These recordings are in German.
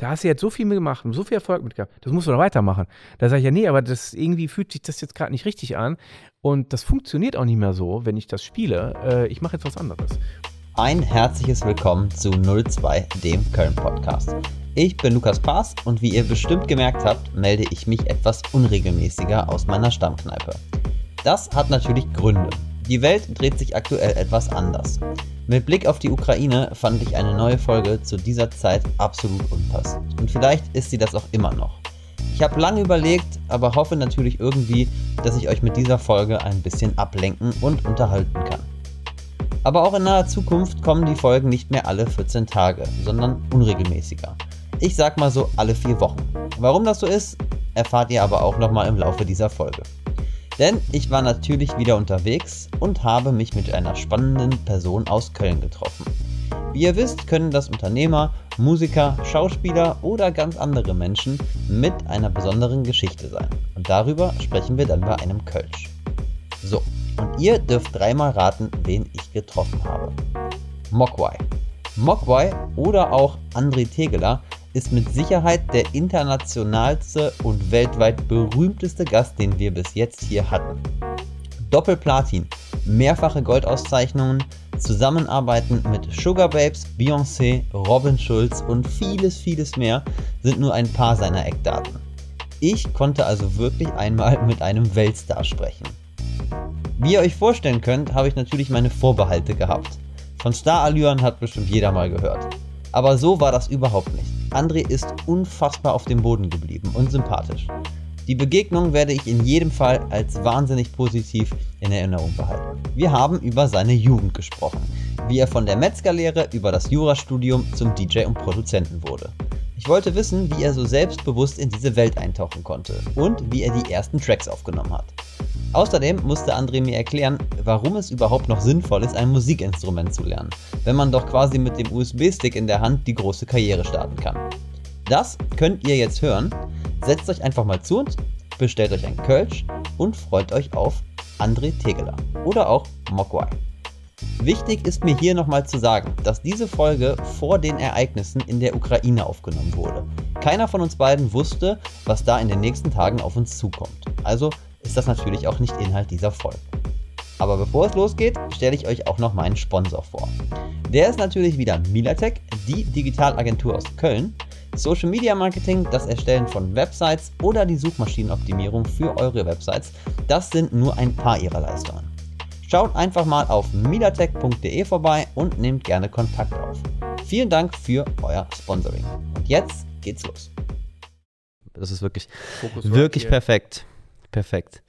da hast du jetzt so viel mitgemacht und so viel Erfolg mit gehabt, das musst du doch weitermachen. Da sage ich ja, nee, aber das irgendwie fühlt sich das jetzt gerade nicht richtig an und das funktioniert auch nicht mehr so, wenn ich das spiele. Äh, ich mache jetzt was anderes. Ein herzliches Willkommen zu 02, dem Köln-Podcast. Ich bin Lukas Paas und wie ihr bestimmt gemerkt habt, melde ich mich etwas unregelmäßiger aus meiner Stammkneipe. Das hat natürlich Gründe. Die Welt dreht sich aktuell etwas anders. Mit Blick auf die Ukraine fand ich eine neue Folge zu dieser Zeit absolut unpassend. Und vielleicht ist sie das auch immer noch. Ich habe lange überlegt, aber hoffe natürlich irgendwie, dass ich euch mit dieser Folge ein bisschen ablenken und unterhalten kann. Aber auch in naher Zukunft kommen die Folgen nicht mehr alle 14 Tage, sondern unregelmäßiger. Ich sag mal so alle vier Wochen. Warum das so ist, erfahrt ihr aber auch nochmal im Laufe dieser Folge. Denn ich war natürlich wieder unterwegs und habe mich mit einer spannenden Person aus Köln getroffen. Wie ihr wisst, können das Unternehmer, Musiker, Schauspieler oder ganz andere Menschen mit einer besonderen Geschichte sein. Und darüber sprechen wir dann bei einem Kölsch. So, und ihr dürft dreimal raten, wen ich getroffen habe. Mogwai. Mogwai oder auch André Tegeler ist mit Sicherheit der internationalste und weltweit berühmteste Gast, den wir bis jetzt hier hatten. Doppelplatin, mehrfache Goldauszeichnungen, Zusammenarbeiten mit Sugar Babes, Beyoncé, Robin Schulz und vieles, vieles mehr sind nur ein paar seiner Eckdaten. Ich konnte also wirklich einmal mit einem Weltstar sprechen. Wie ihr euch vorstellen könnt, habe ich natürlich meine Vorbehalte gehabt. Von Starallüren hat bestimmt jeder mal gehört. Aber so war das überhaupt nicht. André ist unfassbar auf dem Boden geblieben und sympathisch. Die Begegnung werde ich in jedem Fall als wahnsinnig positiv in Erinnerung behalten. Wir haben über seine Jugend gesprochen, wie er von der Metzgerlehre über das Jurastudium zum DJ und Produzenten wurde. Ich wollte wissen, wie er so selbstbewusst in diese Welt eintauchen konnte und wie er die ersten Tracks aufgenommen hat. Außerdem musste André mir erklären, warum es überhaupt noch sinnvoll ist, ein Musikinstrument zu lernen, wenn man doch quasi mit dem USB-Stick in der Hand die große Karriere starten kann. Das könnt ihr jetzt hören. Setzt euch einfach mal zu uns, bestellt euch ein Kölsch und freut euch auf André Tegeler oder auch Mogwai. Wichtig ist mir hier nochmal zu sagen, dass diese Folge vor den Ereignissen in der Ukraine aufgenommen wurde. Keiner von uns beiden wusste, was da in den nächsten Tagen auf uns zukommt. Also ist das natürlich auch nicht Inhalt dieser Folge. Aber bevor es losgeht, stelle ich euch auch noch meinen Sponsor vor. Der ist natürlich wieder Milatech, die Digitalagentur aus Köln. Social Media Marketing, das Erstellen von Websites oder die Suchmaschinenoptimierung für eure Websites, das sind nur ein paar ihrer Leistungen. Schaut einfach mal auf milatech.de vorbei und nehmt gerne Kontakt auf. Vielen Dank für euer Sponsoring. Und jetzt geht's los. Das ist wirklich, wirklich perfekt. Perfekt.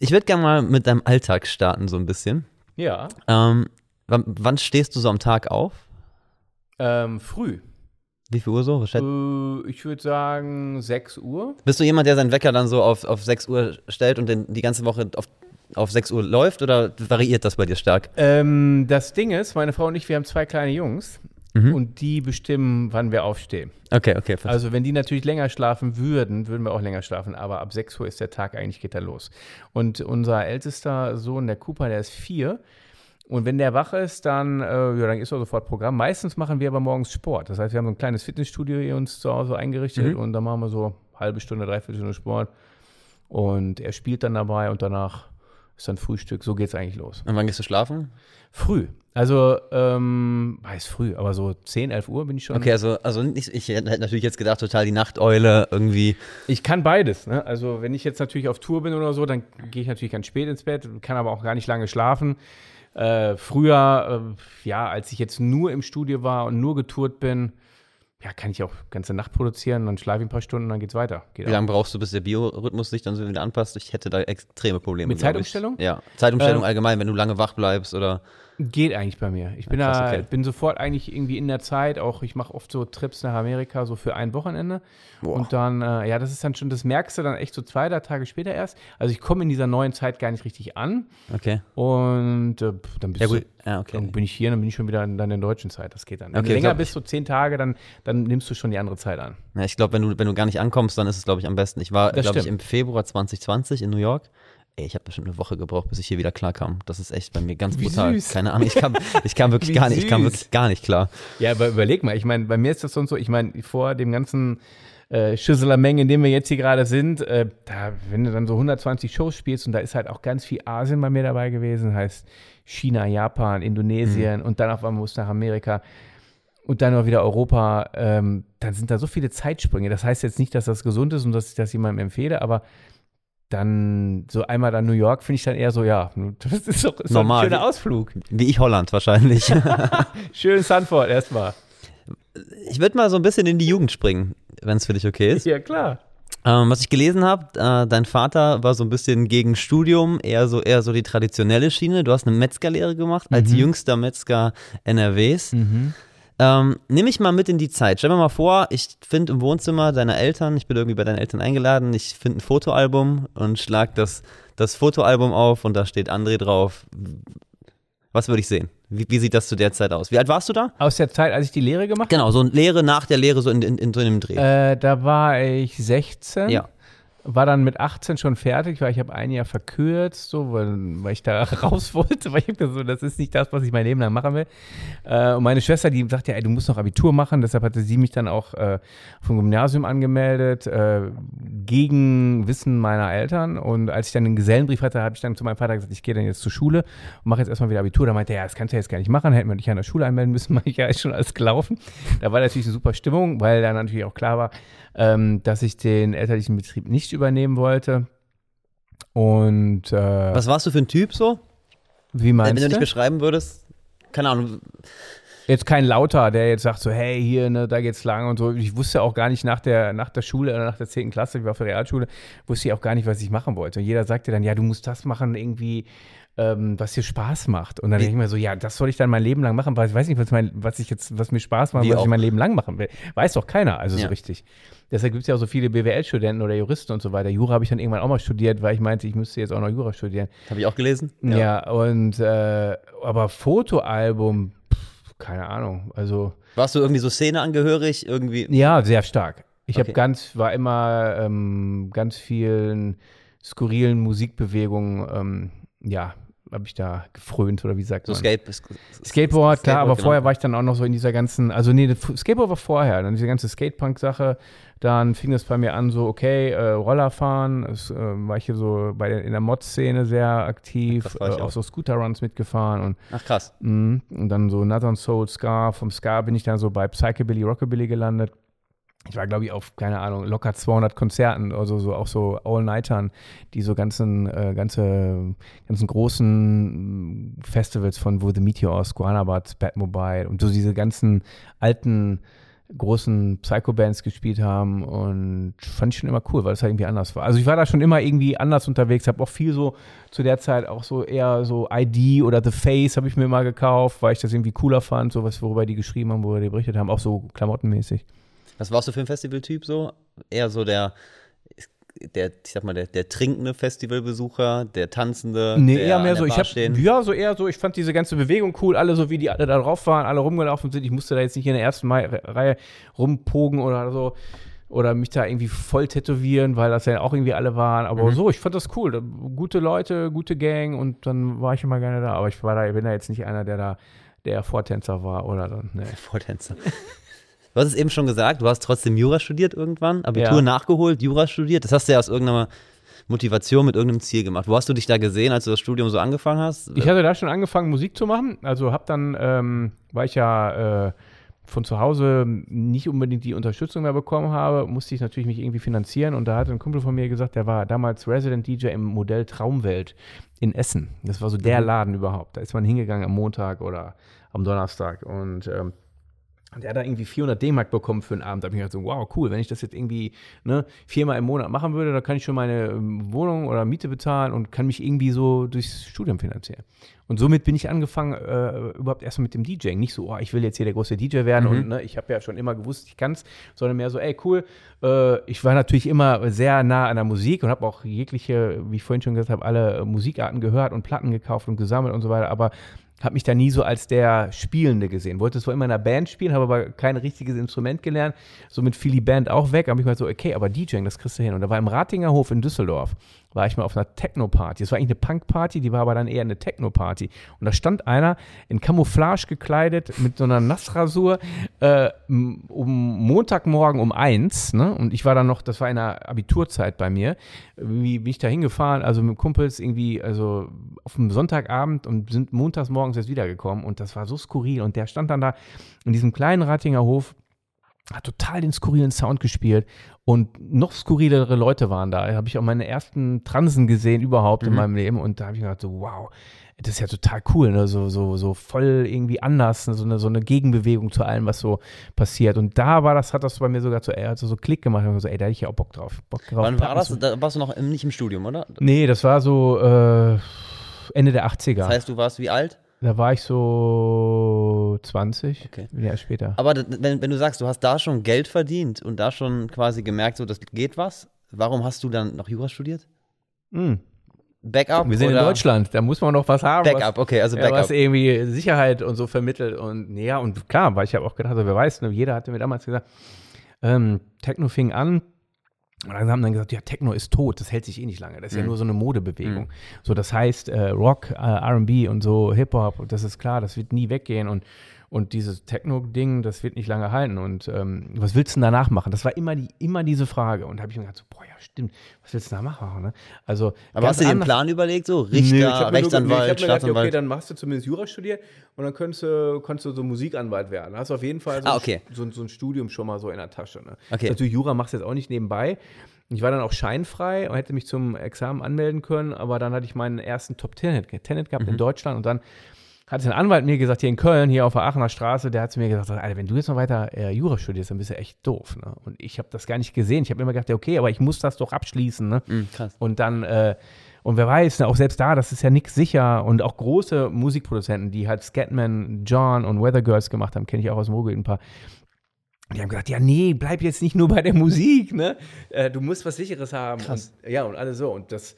Ich würde gerne mal mit deinem Alltag starten, so ein bisschen. Ja. Ähm, wann, wann, stehst du so am Tag auf? Ähm, früh. Wie viel Uhr so? Äh, ich würde sagen 6 Uhr. Bist du jemand, der seinen Wecker dann so auf, auf 6 Uhr stellt und den, die ganze Woche auf, auf 6 Uhr läuft oder variiert das bei dir stark? Ähm, das Ding ist, meine Frau und ich, wir haben zwei kleine Jungs mhm. und die bestimmen, wann wir aufstehen. Okay, okay. Verstehe. Also wenn die natürlich länger schlafen würden, würden wir auch länger schlafen, aber ab 6 Uhr ist der Tag eigentlich, geht er los. Und unser ältester Sohn, der Cooper, der ist vier. Und wenn der wach ist, dann, äh, ja, dann ist er sofort Programm. Meistens machen wir aber morgens Sport. Das heißt, wir haben so ein kleines Fitnessstudio hier uns zu Hause eingerichtet mhm. und da machen wir so halbe Stunde, dreiviertel Stunde Sport. Und er spielt dann dabei und danach ist dann Frühstück. So geht es eigentlich los. Und wann gehst du schlafen? Früh. Also, ähm, weiß früh, aber so 10, 11 Uhr bin ich schon. Okay, also, also ich, ich hätte natürlich jetzt gedacht, total die Nachteule irgendwie. Ich kann beides. Ne? Also, wenn ich jetzt natürlich auf Tour bin oder so, dann gehe ich natürlich ganz spät ins Bett, kann aber auch gar nicht lange schlafen. Äh, früher, äh, ja, als ich jetzt nur im Studio war und nur getourt bin, ja, kann ich auch ganze Nacht produzieren, dann schlafe ich ein paar Stunden, dann geht's weiter. Geht Wie lange brauchst du, bis der Biorhythmus sich dann so wieder anpasst? Ich hätte da extreme Probleme. Mit Zeitumstellung? Ja, Zeitumstellung ähm, allgemein, wenn du lange wach bleibst oder. Geht eigentlich bei mir. Ich bin, ja, krass, da, okay. bin sofort eigentlich irgendwie in der Zeit, auch ich mache oft so Trips nach Amerika, so für ein Wochenende. Boah. Und dann, äh, ja, das ist dann schon, das merkst du dann echt so zwei, drei Tage später erst. Also ich komme in dieser neuen Zeit gar nicht richtig an. Okay. Und äh, dann, bist ja, gut. Du, okay. dann bin ich hier, dann bin ich schon wieder in, dann in der deutschen Zeit. Das geht dann. Wenn okay, du länger bist, so zehn Tage, dann, dann nimmst du schon die andere Zeit an. Ja, ich glaube, wenn du, wenn du gar nicht ankommst, dann ist es, glaube ich, am besten. Ich war, glaube ich, im Februar 2020 in New York Ey, ich habe bestimmt eine Woche gebraucht, bis ich hier wieder klar kam. Das ist echt bei mir ganz Wie brutal. süß. Keine Ahnung, ich kam, ich kam wirklich Wie gar nicht, ich kam wirklich gar nicht klar. Ja, aber überleg mal, ich meine, bei mir ist das sonst so, ich meine, vor dem ganzen äh, Schüsselermengen, in dem wir jetzt hier gerade sind, äh, da, wenn du dann so 120 Shows spielst und da ist halt auch ganz viel Asien bei mir dabei gewesen, heißt China, Japan, Indonesien und dann auf einmal musst du nach Amerika und dann noch wieder Europa, ähm, dann sind da so viele Zeitsprünge. Das heißt jetzt nicht, dass das gesund ist und dass ich das jemandem empfehle, aber dann so einmal dann New York finde ich dann eher so, ja, das ist doch, ist Normal. ein schöner Ausflug. Wie ich Holland wahrscheinlich. Schön Sanford erstmal. ich würde mal so ein bisschen in die Jugend springen, wenn es für dich okay ist. Ja, klar. Ähm, was ich gelesen habe, äh, dein Vater war so ein bisschen gegen Studium, eher so eher so die traditionelle Schiene. Du hast eine Metzgerlehre gemacht als Mhm. jüngster Metzger NRWs. Ähm, nimm mich mal mit in die Zeit. Stell mir mal vor, ich finde im Wohnzimmer deiner Eltern, ich bin irgendwie bei deinen Eltern eingeladen, ich finde ein Fotoalbum und schlag das, das Fotoalbum auf und da steht André drauf. Was würde ich sehen? Wie, wie sieht das zu der Zeit aus? Wie alt warst du da? Aus der Zeit, als ich die Lehre gemacht Genau, so eine Lehre nach der Lehre, so in, in, in so einem Dreh. habe, äh, da war ich 16. Ja. War dann mit 18 schon fertig, weil ich habe ein Jahr verkürzt, so, weil, weil ich da raus wollte, weil ich hab so, das ist nicht das, was ich mein Leben lang machen will. Äh, und meine Schwester, die sagt ja, ey, du musst noch Abitur machen, deshalb hatte sie mich dann auch äh, vom Gymnasium angemeldet, äh, gegen Wissen meiner Eltern. Und als ich dann den Gesellenbrief hatte, habe ich dann zu meinem Vater gesagt, ich gehe dann jetzt zur Schule und mache jetzt erstmal wieder Abitur. Da meinte er, ja, das kannst du jetzt gar nicht machen, hätten wir dich an der Schule anmelden müssen, ich ja ist schon alles gelaufen. Da war natürlich eine super Stimmung, weil dann natürlich auch klar war, ähm, dass ich den elterlichen Betrieb nicht übernehmen wollte. Und äh, Was warst du für ein Typ so? wie Wenn meinst du dich du? beschreiben würdest, keine Ahnung, Jetzt kein Lauter, der jetzt sagt so, hey, hier, ne, da geht's lang und so. Ich wusste auch gar nicht nach der, nach der Schule oder nach der 10. Klasse, ich war auf der Realschule, wusste ich auch gar nicht, was ich machen wollte. Und jeder sagte dann, ja, du musst das machen, irgendwie, ähm, was dir Spaß macht. Und dann denke ich mir so, ja, das soll ich dann mein Leben lang machen, weil ich weiß nicht, was, mein, was ich jetzt, was mir Spaß macht, Wie was auch. ich mein Leben lang machen will. Weiß doch keiner, also Ja. so richtig. Deshalb gibt es ja auch so viele BWL-Studenten oder Juristen und so weiter. Jura habe ich dann irgendwann auch mal studiert, weil ich meinte, ich müsste jetzt auch noch Jura studieren. habe ich auch gelesen. Ja, und äh, aber Fotoalbum, pff, keine Ahnung. Also Warst du irgendwie so Szene angehörig? Irgendwie. ja, sehr stark. Ich Okay. habe ganz, war immer ähm, ganz vielen skurrilen Musikbewegungen, ähm, ja, habe ich da gefrönt oder wie sagt So man? Skate, Skateboard, klar, aber genau. vorher war ich dann auch noch so in dieser ganzen, also nee, das Skateboard war vorher, dann diese ganze Skatepunk-Sache, dann fing es bei mir an, so, okay, äh, Roller fahren, es, äh, war ich hier so bei der, in der Mod-Szene sehr aktiv, Das äh, auch. auch so Scooter-Runs mitgefahren und Ach krass. Mhm. Und dann so Northern Soul, Ska. Vom Ska bin ich dann so bei Psychobilly, Rockabilly gelandet. Ich war, glaube ich, auf, keine Ahnung, locker 200 Konzerten, also so auch so All-Nightern, die so ganzen, äh, ganze, ganzen großen mm, Festivals von wo The Meteors, Guanabats, Batmobile und so diese ganzen alten großen Psycho-Bands gespielt haben und fand ich schon immer cool, weil es halt irgendwie anders war. Also ich war da schon immer irgendwie anders unterwegs, habe auch viel so zu der Zeit auch so eher so ID oder The Face habe ich mir mal gekauft, weil ich das irgendwie cooler fand, so was, worüber die geschrieben haben, worüber die berichtet haben, auch so klamottenmäßig. Was warst du für ein Festivaltyp so? Eher so der, der ich sag mal, der, der trinkende Festivalbesucher, der tanzende, Nee, der eher mehr so, ich hab, stehen? ja, so eher so, ich fand diese ganze Bewegung cool, alle so wie die alle da drauf waren, alle rumgelaufen sind. Ich musste da jetzt nicht in der ersten Mai Reihe rumpogen oder so oder mich da irgendwie voll tätowieren, weil das ja auch irgendwie alle waren. Aber Mhm. so, ich fand das cool. Gute Leute, gute Gang und dann war ich immer gerne da. Aber ich war da, bin da jetzt nicht einer, der da der Vortänzer war oder dann, ne. Vortänzer. Du hast es eben schon gesagt, du hast trotzdem Jura studiert irgendwann, Abitur Ja. nachgeholt, Jura studiert. Das hast du ja aus irgendeiner Motivation mit irgendeinem Ziel gemacht. Wo hast du dich da gesehen, als du das Studium so angefangen hast? Ich hatte da schon angefangen, Musik zu machen. Also hab dann, ähm, weil ich ja äh, von zu Hause nicht unbedingt die Unterstützung mehr bekommen habe, musste ich natürlich mich irgendwie finanzieren. Und da hat ein Kumpel von mir gesagt, der war damals Resident DJ im Modell Traumwelt in Essen. Das war so der Laden überhaupt. Da ist man hingegangen am Montag oder am Donnerstag. Und ähm, der hat da irgendwie 400 D-Mark bekommen für einen Abend. Da habe ich gedacht, so, wow, cool, wenn ich das jetzt irgendwie ne, viermal im Monat machen würde, dann kann ich schon meine ähm, Wohnung oder Miete bezahlen und kann mich irgendwie so durchs Studium finanzieren. Und somit bin ich angefangen, äh, überhaupt erstmal mit dem DJing. Nicht so, oh, ich will jetzt hier der große DJ werden Mhm. und ne, ich habe ja schon immer gewusst, ich kann's, sondern mehr so, ey, cool. Äh, ich war natürlich immer sehr nah an der Musik und habe auch jegliche, wie ich vorhin schon gesagt habe, alle Musikarten gehört und Platten gekauft und gesammelt und so weiter. Aber habe mich da nie so als der Spielende gesehen. Wollte zwar immer in einer Band spielen, habe aber kein richtiges Instrument gelernt. Somit fiel die Band auch weg. habe ich mal so, okay, aber DJing, das kriegst du hin. Und da war im Ratinger Hof in Düsseldorf, war ich mal auf einer Techno-Party. Das war eigentlich eine Punk-Party, die war aber dann eher eine Techno-Party. Und da stand einer in Camouflage gekleidet mit so einer Nassrasur äh, um Montagmorgen um eins. Ne? Und ich war dann noch, das war in der Abiturzeit bei mir, wie bin ich da hingefahren, also mit Kumpels irgendwie, also auf einem Sonntagabend und sind montags morgens erst wiedergekommen. Und das war so skurril. Und der stand dann da in diesem kleinen Ratinger Hof hat total den skurrilen Sound gespielt und noch skurrilere Leute waren da. Da habe ich auch meine ersten Transen gesehen überhaupt mhm. in meinem Leben und da habe ich gedacht so, wow, das ist ja total cool, ne? so, so, so voll irgendwie anders, so, eine, so eine Gegenbewegung zu allem, was so passiert. Und da war das, hat das bei mir sogar so, ey, so, so Klick gemacht und so, ey, da hätte ich ja auch Bock drauf. Bock drauf Wann war das? Da warst du noch nicht im Studium, oder? Nee, das war so äh, Ende der 80er. Das heißt, du warst wie alt? Da war ich so 20, okay. ja später. Aber wenn, wenn du sagst, du hast da schon Geld verdient und da schon quasi gemerkt, so das geht was, warum hast du dann noch Jura studiert? Mhm. Backup? Wir sind in Deutschland, da muss man noch was haben. Backup, was, okay, also Backup. Ja, was irgendwie Sicherheit und so vermittelt und ja, und klar, weil ich habe auch gedacht, also wer weiß, ne, jeder hatte mir damals gesagt, ähm, Techno fing an, und dann haben dann gesagt, ja, Techno ist tot, das hält sich eh nicht lange. Das ist mhm. ja nur so eine Modebewegung. Mhm. So, das heißt, äh, Rock, äh, RB und so, Hip-Hop, das ist klar, das wird nie weggehen. Und und dieses Techno-Ding, das wird nicht lange halten. Und ähm, was willst du denn danach machen? Das war immer, die, immer diese Frage. Und da habe ich mir gedacht, so, boah, ja, stimmt, was willst du da machen? Ne? Also, Aber hast du dir den Plan überlegt, so Richter, nee, Rechtsanwalt, nee, Staatsanwalt? okay, dann machst du zumindest Jura studiert und dann könntest du, konntest du so Musikanwalt werden. Da hast du auf jeden Fall so, ah, okay. so, so, ein Studium schon mal so in der Tasche. Ne? Okay. Natürlich, Jura machst du jetzt auch nicht nebenbei. Ich war dann auch scheinfrei und hätte mich zum Examen anmelden können, aber dann hatte ich meinen ersten Top-Tenet gehabt mhm. in Deutschland und dann hat ein Anwalt mir gesagt, hier in Köln, hier auf der Aachener Straße, der hat zu mir gesagt, Alter, wenn du jetzt noch weiter äh, Jura studierst, dann bist du echt doof. Ne? Und ich habe das gar nicht gesehen. Ich habe immer gedacht, okay, aber ich muss das doch abschließen. Ne? Mhm, krass. Und dann, äh, und wer weiß, ne, auch selbst da, das ist ja nichts sicher. Und auch große Musikproduzenten, die halt Scatman, John und Weather Girls gemacht haben, kenne ich auch aus dem Ruhrgebiet ein paar. Die haben gesagt, ja, nee, bleib jetzt nicht nur bei der Musik, ne? Äh, du musst was Sicheres haben. Krass. Und, ja, und alles so. Und das,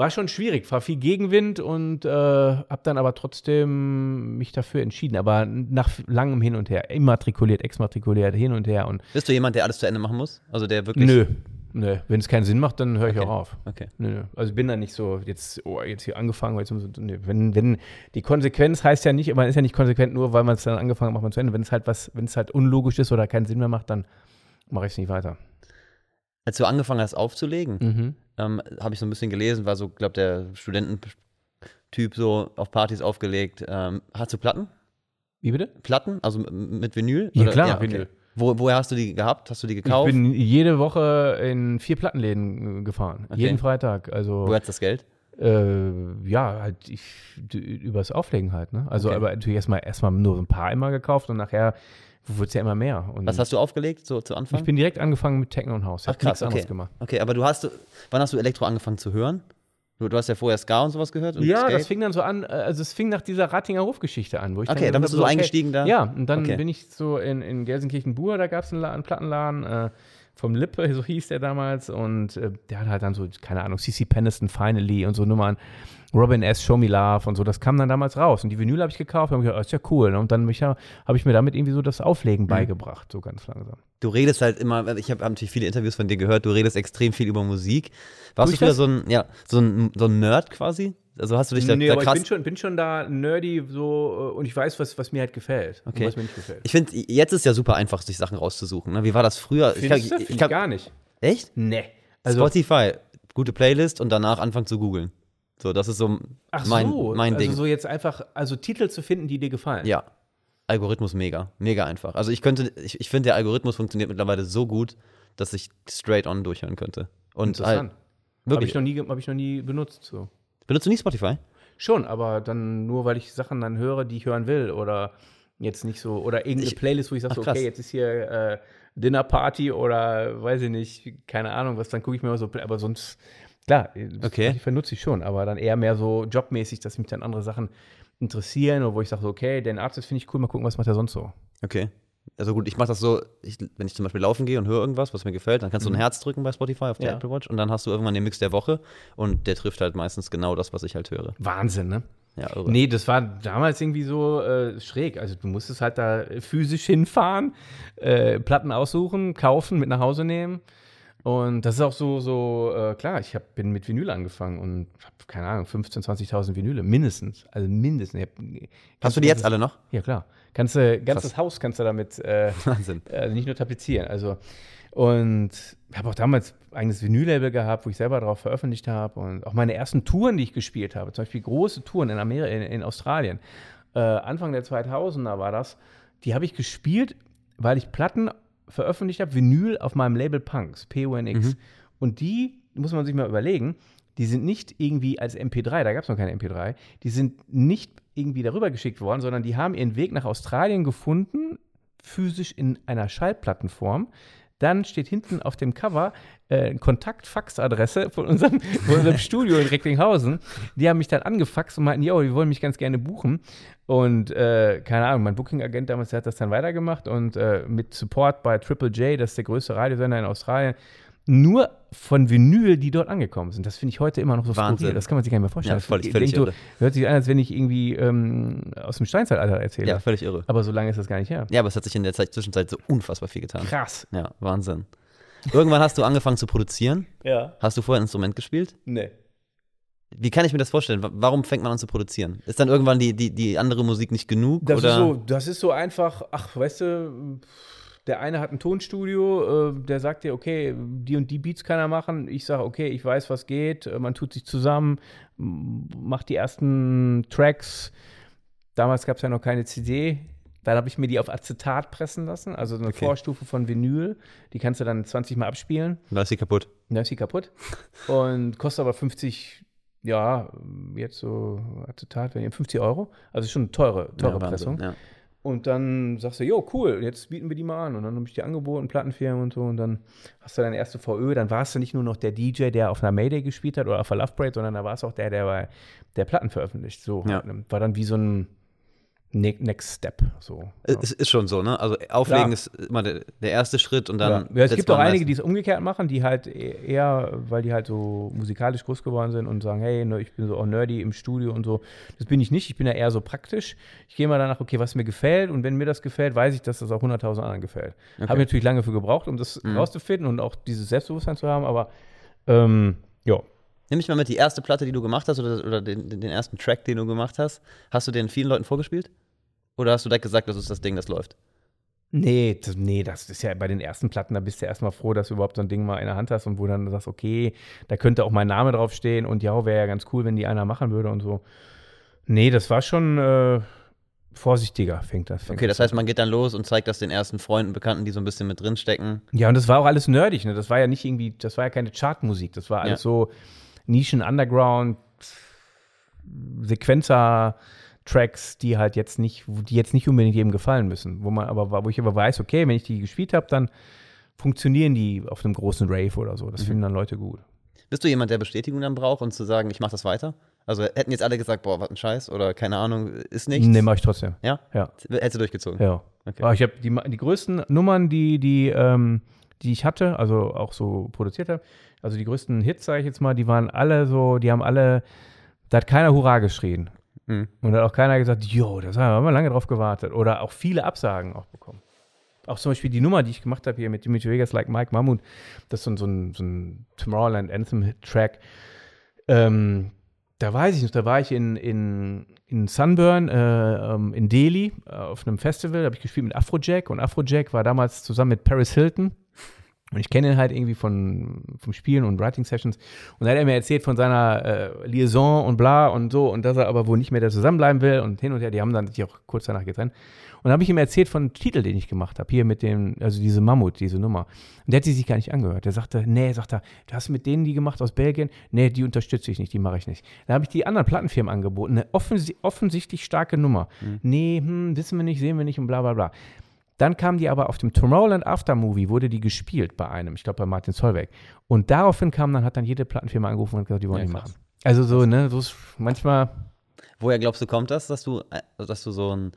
war schon schwierig, war viel Gegenwind und äh, habe dann aber trotzdem mich dafür entschieden. Aber nach langem Hin und her, immatrikuliert, exmatrikuliert, hin und her. Und Bist du jemand, der alles zu Ende machen muss? Also der wirklich. Nö. Nö, wenn es keinen Sinn macht, dann höre ich okay. auch auf. Okay. Nö, also ich bin da nicht so, jetzt, oh, jetzt hier angefangen, jetzt, nö. Wenn, wenn die Konsequenz heißt ja nicht, man ist ja nicht konsequent nur, weil man es dann angefangen hat, macht man zu Ende. Wenn es halt was, wenn es halt unlogisch ist oder keinen Sinn mehr macht, dann mache ich es nicht weiter. Als du angefangen hast aufzulegen, mhm ähm, habe ich so ein bisschen gelesen, war so, glaube der Studententyp so auf Partys aufgelegt. Ähm, hast du Platten? Wie bitte? Platten, also mit Vinyl? Ja, Oder? klar, ja, okay. Vinyl. Wo, woher hast du die gehabt? Hast du die gekauft? Ich bin jede Woche in vier Plattenläden gefahren. Okay. Jeden Freitag. Also, Wo hat das Geld? Äh, ja, halt ich, übers Auflegen halt. Ne? Also, okay. aber natürlich erstmal erstmal nur so ein paar immer gekauft und nachher wurde es ja immer mehr. Und Was hast du aufgelegt so zu Anfang? Ich bin direkt angefangen mit Techno und House. Ich habe nichts okay. anderes gemacht. Okay, aber du hast, wann hast du Elektro angefangen zu hören? Du, hast ja vorher Ska und sowas gehört? Und ja, Skate? das fing dann so an, äh, also es fing nach dieser Ratinger Hofgeschichte an, wo ich Okay, dann, dann bist du so okay, eingestiegen da? Ja, und dann okay. bin ich so in, in Gelsenkirchen-Bur, da gab es einen, einen, Plattenladen, äh, vom Lippe, so hieß der damals, und äh, der hat halt dann so, keine Ahnung, CC Peniston Finally und so Nummern. Robin S. Show Me Love und so, das kam dann damals raus. Und die Vinyl habe ich gekauft und habe gedacht, oh, ist ja cool. Ne? Und dann ja, habe ich mir damit irgendwie so das Auflegen mhm. beigebracht, so ganz langsam. Du redest halt immer, ich habe hab natürlich viele Interviews von dir gehört, du redest extrem viel über Musik. Warst du früher so ein, ja, so ein, so ein Nerd quasi? Also hast du dich da, nee, da aber krass ich bin schon, bin schon da nerdy so äh, und ich weiß, was, was mir halt gefällt okay. was mir nicht gefällt. Ich finde, jetzt ist ja super einfach, sich Sachen rauszusuchen. Ne? Wie war das früher? Findest ich, ich, ich, ich gar nicht. Echt? Nee. Also, Spotify, gute Playlist und danach anfangen zu googeln. So, das ist so Ach mein, so, mein also Ding. so jetzt einfach, also Titel zu finden, die dir gefallen. Ja. Algorithmus mega, mega einfach. Also ich könnte, ich, ich finde, der Algorithmus funktioniert mittlerweile so gut, dass ich straight on durchhören könnte. Und Interessant. Halt, Habe ich, noch nie, hab ich noch nie benutzt. So. Benutzt du nie Spotify? Schon, aber dann nur, weil ich Sachen dann höre, die ich hören will. Oder jetzt nicht so, oder irgendeine ich, Playlist, wo ich sage, so, okay, jetzt ist hier äh, Dinner Party oder weiß ich nicht, keine Ahnung was, dann gucke ich mir mal so, aber sonst Klar, okay. die benutze ich schon, aber dann eher mehr so jobmäßig, dass mich dann andere Sachen interessieren oder wo ich sage, so, okay, den Arzt finde ich cool, mal gucken, was macht er sonst so. Okay. Also gut, ich mache das so, ich, wenn ich zum Beispiel laufen gehe und höre irgendwas, was mir gefällt, dann kannst du ein mhm. Herz drücken bei Spotify auf der ja. Apple Watch und dann hast du irgendwann den Mix der Woche und der trifft halt meistens genau das, was ich halt höre. Wahnsinn, ne? Ja, irre. Nee, das war damals irgendwie so äh, schräg. Also du musstest halt da physisch hinfahren, äh, Platten aussuchen, kaufen, mit nach Hause nehmen. Und das ist auch so, so äh, klar, ich hab, bin mit Vinyl angefangen und habe, keine Ahnung, 15.000, 20.000 Vinyle, mindestens. Also mindestens. Hast du die jetzt alle noch? Ja, klar. Kannst du, ganzes Haus kannst du damit äh, Wahnsinn. äh, nicht nur tapezieren. Also, und habe auch damals eigenes Vinyl-Label gehabt, wo ich selber drauf veröffentlicht habe. Und auch meine ersten Touren, die ich gespielt habe, zum Beispiel große Touren in, Amerika, in, in Australien, äh, Anfang der 2000er war das, die habe ich gespielt, weil ich Platten veröffentlicht habe, Vinyl auf meinem Label Punks, PUNX. Und die, muss man sich mal überlegen, die sind nicht irgendwie als MP3, da gab es noch keine MP3, die sind nicht irgendwie darüber geschickt worden, sondern die haben ihren Weg nach Australien gefunden, physisch in einer Schallplattenform. Dann steht hinten auf dem Cover äh, Kontakt-Fax-Adresse von unserem, von unserem Studio in Recklinghausen. Die haben mich dann angefaxt und meinten, yo, die wollen mich ganz gerne buchen. Und äh, keine Ahnung, mein Booking-Agent damals, der hat das dann weitergemacht und äh, mit Support bei Triple J, das ist der größte Radiosender in Australien, nur von Vinyl, die dort angekommen sind. Das finde ich heute immer noch so Wahnsinn. skurril. Das kann man sich gar nicht mehr vorstellen. Ja, völlig- Ich völlig so, irre. hört sich an, als wenn ich irgendwie ähm, aus dem Steinzeitalter erzähle. Ja, völlig irre. Aber so lange ist das gar nicht her. Ja, aber es hat sich in der Zeit, Zwischenzeit so unfassbar viel getan. Krass. Ja, Wahnsinn. Irgendwann hast du angefangen zu produzieren. Ja. Hast du vorher ein Instrument gespielt? Nee. Wie kann ich mir das vorstellen? Wa- Warum fängt man an zu produzieren? Ist dann irgendwann die, die, die andere Musik nicht genug? Das, oder? ist so, das ist so einfach, ach, weißt du, der eine hat ein Tonstudio, äh, der sagt dir, okay, die und die Beats kann er machen. Ich sage, okay, ich weiß, was geht. Äh, Man tut sich zusammen, macht die ersten Tracks. Damals gab es ja noch keine CD. Dann habe ich mir die auf Acetat pressen lassen, also so eine Okay. Vorstufe von Vinyl. Die kannst du dann 20 Mal abspielen. Da ist sie kaputt. Dann ist sie kaputt. Und kostet aber 50, ja, jetzt so Acetat, wenn ihr 50 Euro. Also schon eine teure, teure ja, Wahnsinn, Pressung. Ja. Und dann sagst du, jo, cool, jetzt bieten wir die mal an. Und dann habe ich die angeboten, Plattenfirmen und so. Und dann hast du deine erste VÖ. Dann warst du nicht nur noch der DJ, der auf einer Mayday gespielt hat oder auf einer Love Parade, sondern da warst du auch der, der bei der Platten veröffentlicht. So Ja. ne? war dann wie so ein Next Step. So. Es Es ist schon so, ne? Also Auflegen Klar. ist immer der, der erste Schritt und Ja. dann. Ja, es gibt auch einige, die es umgekehrt machen, die halt e- eher, weil die halt so musikalisch groß geworden sind und sagen, hey, ne, ich bin so auch nerdy im Studio und so. Das bin ich nicht, ich bin ja eher so praktisch. Ich gehe mal danach, okay, was mir gefällt und wenn mir das gefällt, weiß ich, dass das auch 100.000 anderen gefällt. Habe ich natürlich lange für gebraucht, um das Mhm. rauszufinden und auch dieses Selbstbewusstsein zu haben, aber ähm, ja. Nimm mich mal mit, die erste Platte, die du gemacht hast oder, oder den den ersten Track, den du gemacht hast, hast du den vielen Leuten vorgespielt? Oder hast du direkt gesagt, das ist das Ding, das läuft? Nee, das, nee, das ist ja bei den ersten Platten, da bist du erstmal froh, dass du überhaupt so ein Ding mal in der Hand hast und wo dann sagst, okay, da könnte auch mein Name draufstehen und ja, wäre ja ganz cool, wenn die einer machen würde und so. Nee, das war schon äh, vorsichtiger, fängt das. Fängt Okay, das heißt, man geht dann los und zeigt das den ersten Freunden, Bekannten, die so ein bisschen mit drin stecken. Ja, und das war auch alles nerdig, ne? Das war ja nicht irgendwie, das war ja keine Chartmusik, das war alles Ja. so Nischen, Underground, Sequenzer. Tracks, die halt jetzt nicht, die jetzt nicht unbedingt jedem gefallen müssen, wo man aber, wo ich aber weiß, okay, wenn ich die gespielt habe, dann funktionieren die auf einem großen Rave oder so. Mhm. Das finden dann Leute gut. Bist du jemand, der Bestätigung dann braucht und zu sagen, ich mache das weiter? Also hätten jetzt alle gesagt, boah, was ein Scheiß oder keine Ahnung, ist nichts. Nee, mach ich trotzdem. Ja? Ja. Hättest du durchgezogen? Ja. Okay. Aber ich habe die, die größten Nummern, die, die, ähm, die ich hatte, also auch so produziert habe, also die größten Hits, sage ich jetzt mal, die waren alle so, die haben alle, da hat keiner Hurra geschrien. Mhm. Und hat auch keiner gesagt, jo, das haben wir lange drauf gewartet. Oder auch viele Absagen auch bekommen. Auch zum Beispiel die Nummer, die ich gemacht habe hier mit Dimitri Vegas, Like Mike Mammut, das ist so ein, so ein, so ein Tomorrowland Anthem-Track. Ähm, da weiß ich nicht, da war ich in, in, in Sunburn, äh, ähm, in Delhi, äh, auf einem Festival, da habe ich gespielt mit Afrojack und Afrojack war damals zusammen mit Paris Hilton. Und ich kenne ihn halt irgendwie von, vom Spielen und Writing Sessions. Und da hat er mir erzählt von seiner äh, Liaison und bla und so und dass er aber wohl nicht mehr da zusammenbleiben will und hin und her. Die haben dann sich auch kurz danach getrennt. Und dann habe ich ihm erzählt von einem Titel, den ich gemacht habe, hier mit dem, also diese Mammut, diese Nummer. Und der hat sie sich gar nicht angehört. Der sagte, nee, sagt er, du hast mit denen die gemacht aus Belgien? Nee, die unterstütze ich nicht, die mache ich nicht. Da habe ich die anderen Plattenfirmen angeboten, eine offensi offensichtlich starke Nummer. Nee, hm, wissen wir nicht, sehen wir nicht und bla bla bla. Dann kam die aber auf dem Tomorrowland After Movie, wurde die gespielt bei einem, ich glaube bei Martin Solveig. Und daraufhin kam dann, hat dann jede Plattenfirma angerufen und gesagt, die wollen Ja, die machen. Also so, ne, so ist manchmal, Woher glaubst du, kommt das, dass du, äh, dass du so ein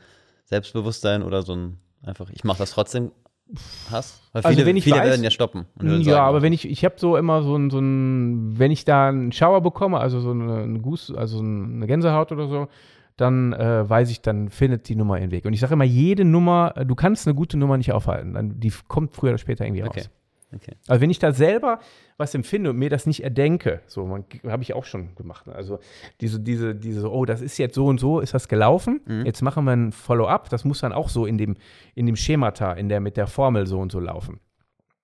Selbstbewusstsein oder so ein einfach, ich mache das trotzdem hast? Weil Also viele, wenn ich viele weiß- werden ja stoppen. Ja, sagen, aber wenn ich, ich habe so immer so ein, so ein, wenn ich da einen Schauer bekomme, also so eine, eine Guss, also so eine Gänsehaut oder so, dann äh, weiß ich, dann findet die Nummer ihren Weg. Und ich sage immer, jede Nummer, äh, du kannst eine gute Nummer nicht aufhalten. Dann, die kommt früher oder später irgendwie Okay. raus. Okay. Also wenn ich da selber was empfinde und mir das nicht erdenke, so habe ich auch schon gemacht. ne? Also diese, diese, diese, oh, das ist jetzt so und so, ist das gelaufen. Jetzt machen wir ein Follow-up. Das muss dann auch so in dem, in dem Schemata, in der mit der Formel so und so laufen.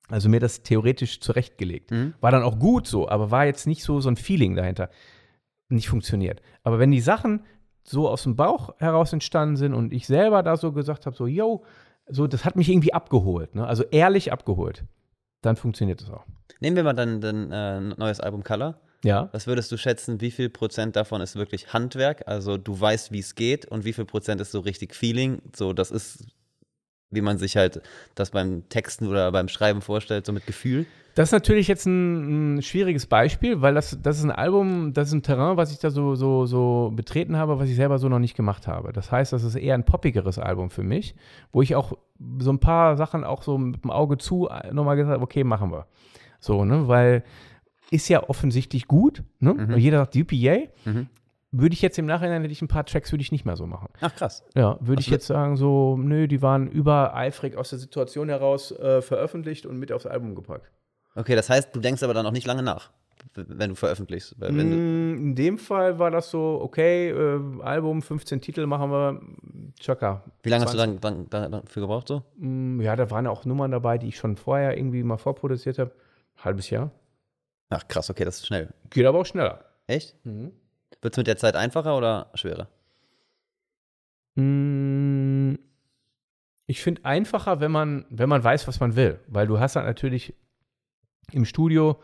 Also mir das theoretisch zurechtgelegt. War dann auch gut so, aber war jetzt nicht so so ein Feeling dahinter. Nicht funktioniert. Aber wenn die Sachen so aus dem Bauch heraus entstanden sind und ich selber da so gesagt habe, so, yo, so, das hat mich irgendwie abgeholt, ne? also ehrlich abgeholt, dann funktioniert es auch. Nehmen wir mal dann dein äh, neues Album Color. Ja. Was würdest du schätzen, wie viel Prozent davon ist wirklich Handwerk? Also du weißt, wie es geht und wie viel Prozent ist so richtig Feeling? So, das ist, wie man sich halt das beim Texten oder beim Schreiben vorstellt, so mit Gefühl. Das ist natürlich jetzt ein, ein schwieriges Beispiel, weil das, das ist ein Album, das ist ein Terrain, was ich da so, so, so betreten habe, was ich selber so noch nicht gemacht habe. Das heißt, das ist eher ein poppigeres Album für mich, wo ich auch so ein paar Sachen auch so mit dem Auge zu nochmal gesagt habe, okay, machen wir. So, ne, weil ist ja offensichtlich gut, ne? Und jeder sagt, UPA. Mhm. Würde ich jetzt im Nachhinein, hätte ich ein paar Tracks, würde ich nicht mehr so machen. Ach krass. Ja, würde ich jetzt sagen, so, nö, die waren übereifrig aus der Situation heraus äh, veröffentlicht und mit aufs Album gepackt. Okay, das heißt, du denkst aber dann auch nicht lange nach, wenn du veröffentlichst. Wenn du, Mm, In dem Fall war das so, okay, äh, Album, 15 Titel machen wir, Chaka. wie lange hast du dann, dann, dann dafür gebraucht so? Mm, Ja, da waren auch Nummern dabei, die ich schon vorher irgendwie mal vorproduziert habe. Halbes Jahr. Ach krass, okay, das ist schnell. Geht aber auch schneller. Echt? Mhm. Wird es mit der Zeit einfacher oder schwerer? Mm, Ich finde einfacher, wenn man, wenn man weiß, was man will. Weil du hast halt natürlich im Studio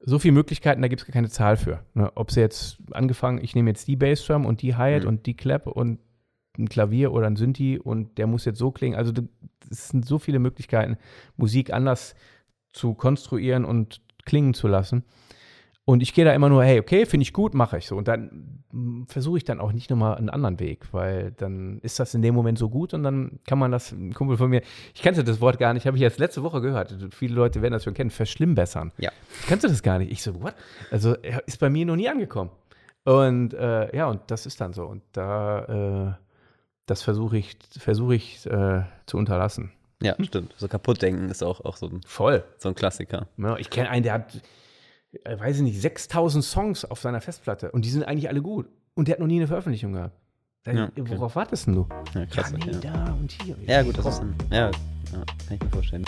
so viele Möglichkeiten, da gibt es gar keine Zahl für. Ne? Ob sie jetzt angefangen, ich nehme jetzt die Bassdrum und die Hi-Hat Mhm. und die Clap und ein Klavier oder ein Synthi und der muss jetzt so klingen. Also es sind so viele Möglichkeiten, Musik anders zu konstruieren und klingen zu lassen. Und ich gehe da immer nur, hey, okay, finde ich gut, mache ich so. Und dann versuche ich dann auch nicht nochmal einen anderen Weg, weil dann ist das in dem Moment so gut und dann kann man das, ein Kumpel von mir, ich kannte das Wort gar nicht, habe ich erst letzte Woche gehört. Viele Leute werden das schon kennen, verschlimmbessern. Ja. Kannst du das gar nicht? Ich so, what? Also er ist bei mir noch nie angekommen. Und äh, ja, und das ist dann so. Und da, äh, das versuche ich, versuche ich äh, zu unterlassen. Ja, stimmt. So kaputt denken ist auch, auch so, ein, Voll. so ein Klassiker. Ja, ich kenne einen, der hat, äh, weiß ich nicht, 6000 Songs auf seiner Festplatte und die sind eigentlich alle gut. Und der hat noch nie eine Veröffentlichung gehabt. Ja, okay. Worauf wartest denn du? Ja, krass. ja, nee, okay. da und hier. Ja, gut, das ist ein, ja, ja, kann ich mir vorstellen.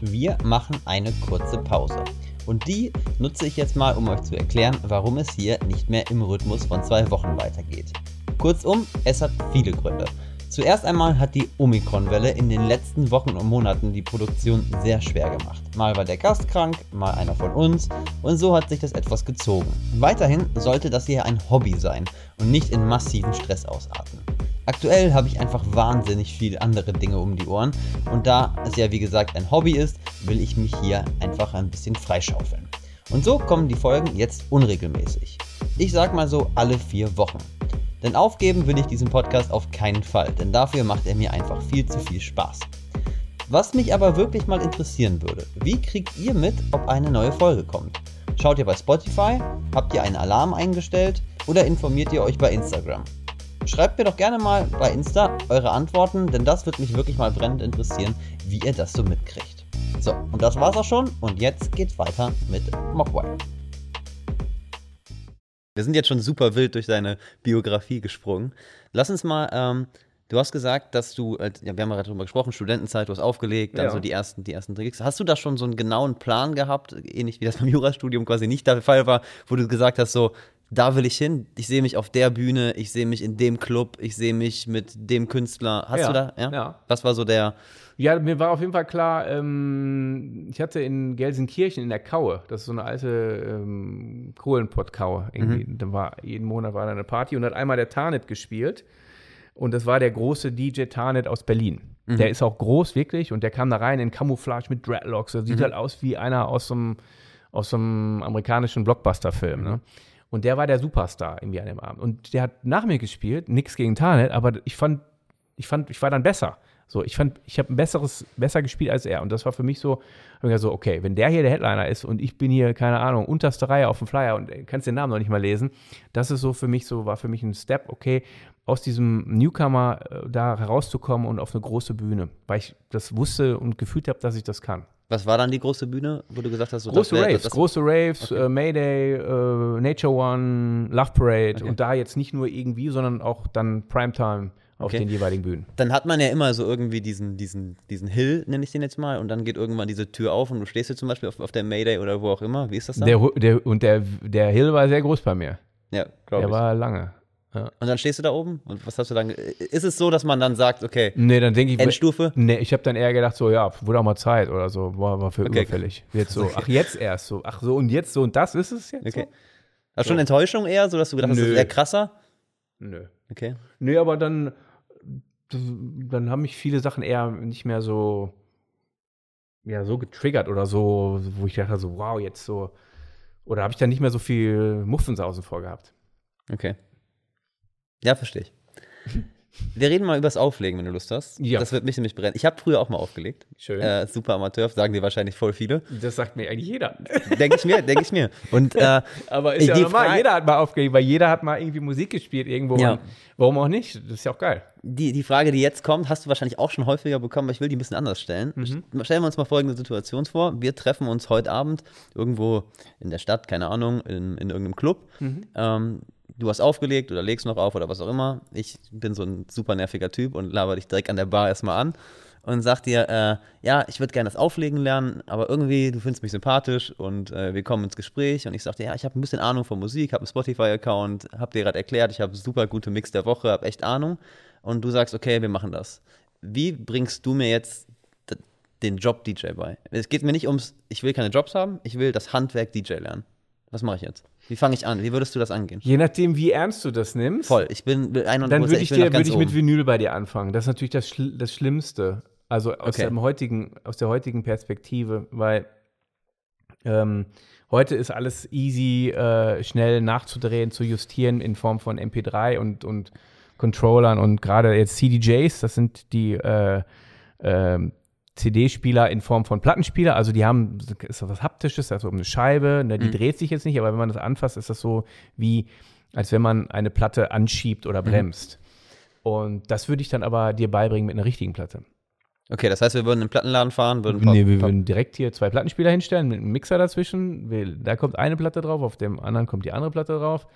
Wir machen eine kurze Pause. Und die nutze ich jetzt mal, um euch zu erklären, warum es hier nicht mehr im Rhythmus von zwei Wochen weitergeht. Kurzum, es hat viele Gründe. Zuerst einmal hat die Omikron-Welle in den letzten Wochen und Monaten die Produktion sehr schwer gemacht. Mal war der Gast krank, mal einer von uns und so hat sich das etwas gezogen. Weiterhin sollte das hier ein Hobby sein und nicht in massiven Stress ausarten. Aktuell habe ich einfach wahnsinnig viele andere Dinge um die Ohren und da es ja wie gesagt ein Hobby ist, will ich mich hier einfach ein bisschen freischaufeln. Und so kommen die Folgen jetzt unregelmäßig. Ich sag mal so alle vier Wochen. Denn aufgeben will ich diesen Podcast auf keinen Fall, denn dafür macht er mir einfach viel zu viel Spaß. Was mich aber wirklich mal interessieren würde, wie kriegt ihr mit, ob eine neue Folge kommt? Schaut ihr bei Spotify? Habt ihr einen Alarm eingestellt? Oder informiert ihr euch bei Instagram? Schreibt mir doch gerne mal bei Insta eure Antworten, denn das wird mich wirklich mal brennend interessieren, wie ihr das so mitkriegt. So, und das war's auch schon und jetzt geht's weiter mit Mogwai. Wir sind jetzt schon super wild durch deine Biografie gesprungen. Lass uns mal, ähm, du hast gesagt, dass du, äh, ja, wir haben ja darüber gesprochen, Studentenzeit, du hast aufgelegt, dann Ja. so die ersten, die ersten Tricks. Hast du da schon so einen genauen Plan gehabt, ähnlich wie das beim Jurastudium quasi nicht der Fall war, wo du gesagt hast, so, da will ich hin, ich sehe mich auf der Bühne, ich sehe mich in dem Club, ich sehe mich mit dem Künstler. Hast Ja, du da, ja? ja. Was war so der, Ja, mir war auf jeden Fall klar, ähm, ich hatte in Gelsenkirchen in der Kaue, das ist so eine alte ähm, Kohlenpott-Kaue, irgendwie, da war, jeden Monat war da eine Party und hat einmal der Tarnet gespielt und das war der große DJ Tarnet aus Berlin. Der ist auch groß, wirklich, und der kam da rein in Camouflage mit Dreadlocks, das sieht halt aus wie einer aus so einem, aus so einem amerikanischen Blockbuster-Film, ne? Und der war der Superstar irgendwie an dem Abend. Und der hat nach mir gespielt, nichts gegen Tarnet, aber ich fand, ich fand, ich war dann besser. So, ich fand, ich habe ein besseres, besser gespielt als er. Und das war für mich so, so, okay, wenn der hier der Headliner ist und ich bin hier, keine Ahnung, unterste Reihe auf dem Flyer und äh, kannst den Namen noch nicht mal lesen, das ist so für mich so, war für mich ein Step, okay, aus diesem Newcomer äh, da herauszukommen und auf eine große Bühne, weil ich das wusste und gefühlt habe, dass ich das kann. Was war dann die große Bühne, wo du gesagt hast, so Große das wär- Raves, das- große Raves, Okay. äh, Mayday, äh, Nature One, Love Parade Okay. und da jetzt nicht nur irgendwie, sondern auch dann Primetime auf Okay. den jeweiligen Bühnen. Dann hat man ja immer so irgendwie diesen, diesen, diesen Hill, nenne ich den jetzt mal, und dann geht irgendwann diese Tür auf und du stehst jetzt zum Beispiel auf, auf der Mayday oder wo auch immer. Wie ist das dann? Der, der, und der, der Hill war sehr groß bei mir. ja, Der glaube ich. war lange. Und dann stehst du da oben und was hast du dann? Ist es so, dass man dann sagt, okay, Nee, dann denke ich, Endstufe? nee, ich habe dann eher gedacht, so, ja, wurde auch mal Zeit oder so, war, war für Okay. überfällig. Jetzt so, ach, jetzt erst so, ach so, und jetzt so, und das ist es jetzt? Okay. So? Hast du schon Enttäuschung eher, so dass du gedacht hast, das Nö. ist eher krasser? Nö. Okay. Nee, aber dann, dann haben mich viele Sachen eher nicht mehr so, ja, so getriggert oder so, wo ich dachte, so, wow, jetzt so, oder habe ich dann nicht mehr so viel Muffensausen vorgehabt. Okay. Ja, verstehe ich. Wir reden mal über das Auflegen, wenn du Lust hast. Ja. Das wird mich nämlich brennen. Ich habe früher auch mal aufgelegt. Schön. Äh, super Amateur, sagen dir wahrscheinlich voll viele. Das sagt mir eigentlich jeder. Denke ich mir, denke ich mir. Und äh, Aber ist ja normal, Frage- jeder hat mal aufgelegt, weil jeder hat mal irgendwie Musik gespielt irgendwo. Ja. Warum auch nicht? Das ist ja auch geil. die, die Frage, die jetzt kommt, hast du wahrscheinlich auch schon häufiger bekommen, aber ich will die ein bisschen anders stellen. Stellen wir uns mal folgende Situation vor. Wir treffen uns heute Abend irgendwo in der Stadt, keine Ahnung, in, in irgendeinem Club. Ähm, du hast aufgelegt oder legst noch auf oder was auch immer. Ich bin so ein super nerviger Typ und laber dich direkt an der Bar erstmal an und sag dir, äh, ja, ich würde gerne das Auflegen lernen, aber irgendwie, du findest mich sympathisch und äh, wir kommen ins Gespräch und ich sag dir, ja, ich habe ein bisschen Ahnung von Musik, habe einen Spotify-Account, habe dir gerade erklärt, ich habe super gute Mix der Woche, habe echt Ahnung und du sagst, okay, wir machen das. Wie bringst du mir jetzt den Job DJ bei? Es geht mir nicht ums, ich will keine Jobs haben, ich will das Handwerk DJ lernen. Was mache ich jetzt? Wie fange ich an? Wie würdest du das angehen? Je nachdem, wie ernst du das nimmst, Voll, ich bin 100 dann würde ich, will dir, würde ich mit. Vinyl bei dir anfangen. Das ist natürlich das, Schli das Schlimmste. Also aus, Okay. dem heutigen, aus der heutigen Perspektive, weil ähm, heute ist alles easy, äh, schnell nachzudrehen, zu justieren in Form von MP3 und, und Controllern und gerade jetzt CDJs, das sind die äh, ähm, CD-Spieler in Form von Plattenspieler, also die haben, ist das was Haptisches, also eine Scheibe, ne, die Mhm. dreht sich jetzt nicht, aber wenn man das anfasst, ist das so wie, als wenn man eine Platte anschiebt oder bremst. Und das würde ich dann aber dir beibringen mit einer richtigen Platte. Okay, das heißt, wir würden in den Plattenladen fahren, würden Nee, wir würden direkt hier zwei Plattenspieler hinstellen mit einem Mixer dazwischen. Wir, da kommt eine Platte drauf, auf dem anderen kommt die andere Platte drauf.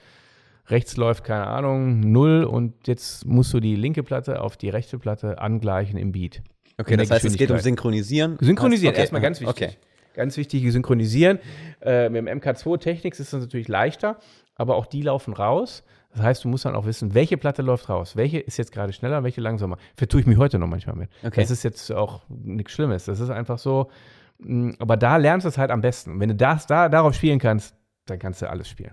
Rechts läuft, keine Ahnung, null und jetzt musst du die linke Platte auf die rechte Platte angleichen im Beat. Okay, das heißt, es geht um. Synchronisieren. Synchronisieren, Okay, erstmal ganz wichtig. Okay. Ganz wichtig, synchronisieren. Äh, mit dem MK2 Technics ist das natürlich leichter, aber auch die laufen raus. Das heißt, du musst dann auch wissen, welche Platte läuft raus. Welche ist jetzt gerade schneller, welche langsamer. Vertue ich mich heute noch manchmal mit. Okay. Das ist jetzt auch nichts Schlimmes. Das ist einfach so. mh, Aber da lernst du es halt am besten. Und wenn du das da darauf spielen kannst, dann kannst du alles spielen.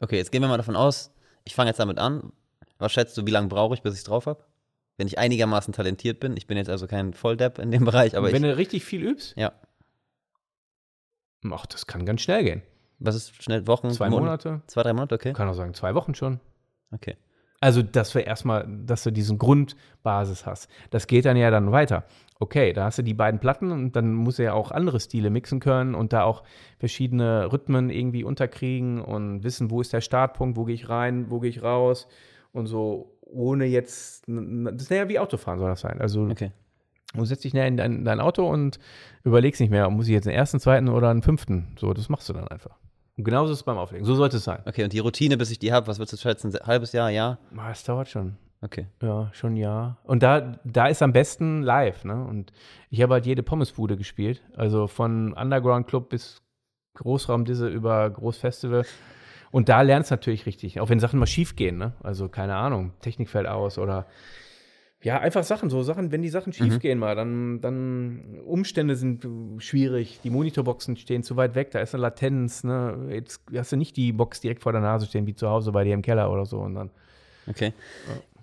Okay, jetzt gehen wir mal davon aus, ich fange jetzt damit an. Was schätzt du, wie lange brauche ich, bis ich es drauf habe? Wenn ich einigermaßen talentiert bin. Ich bin jetzt also kein Volldepp in dem Bereich, aber wenn ich. du richtig viel übst, Ja. ach, das kann ganz schnell gehen. Was ist schnell? Wochen? Zwei Mon- Monate, Zwei, drei Monate, okay. kann auch sagen, zwei Wochen schon. Okay. Also, dass wir erstmal, dass du diesen Grundbasis hast. Das geht dann ja dann weiter. Okay, da hast du die beiden Platten und dann muss er ja auch andere Stile mixen können und da auch verschiedene Rhythmen irgendwie unterkriegen und wissen, wo ist der Startpunkt, wo gehe ich rein, wo gehe ich raus und so, ohne jetzt, das ist ja wie Autofahren soll das sein. Also, Okay. du setzt dich näher in dein, dein Auto und überlegst nicht mehr, muss ich jetzt einen ersten, zweiten oder einen fünften. So, das machst du dann einfach. Und genauso ist es beim Auflegen. So sollte es sein. Okay, und die Routine, bis ich die habe, was würdest du schätzen? Ein halbes Jahr, Jahr? Ah, Es dauert schon. Okay. Ja, schon ja. Und da, da ist am besten live, ne? Und ich habe halt jede Pommesbude gespielt. Also von Underground Club bis Großraumdisse über Großfestival. Und da lernst du natürlich richtig. Auch wenn Sachen mal schief gehen, ne? Also keine Ahnung, Technik fällt aus oder ja, einfach Sachen, so Sachen, wenn die Sachen schief gehen mal, dann, dann Umstände sind schwierig, die Monitorboxen stehen zu weit weg, da ist eine Latenz, ne? Jetzt hast du nicht die Box direkt vor der Nase stehen, wie zu Hause bei dir im Keller oder so. Und dann Okay.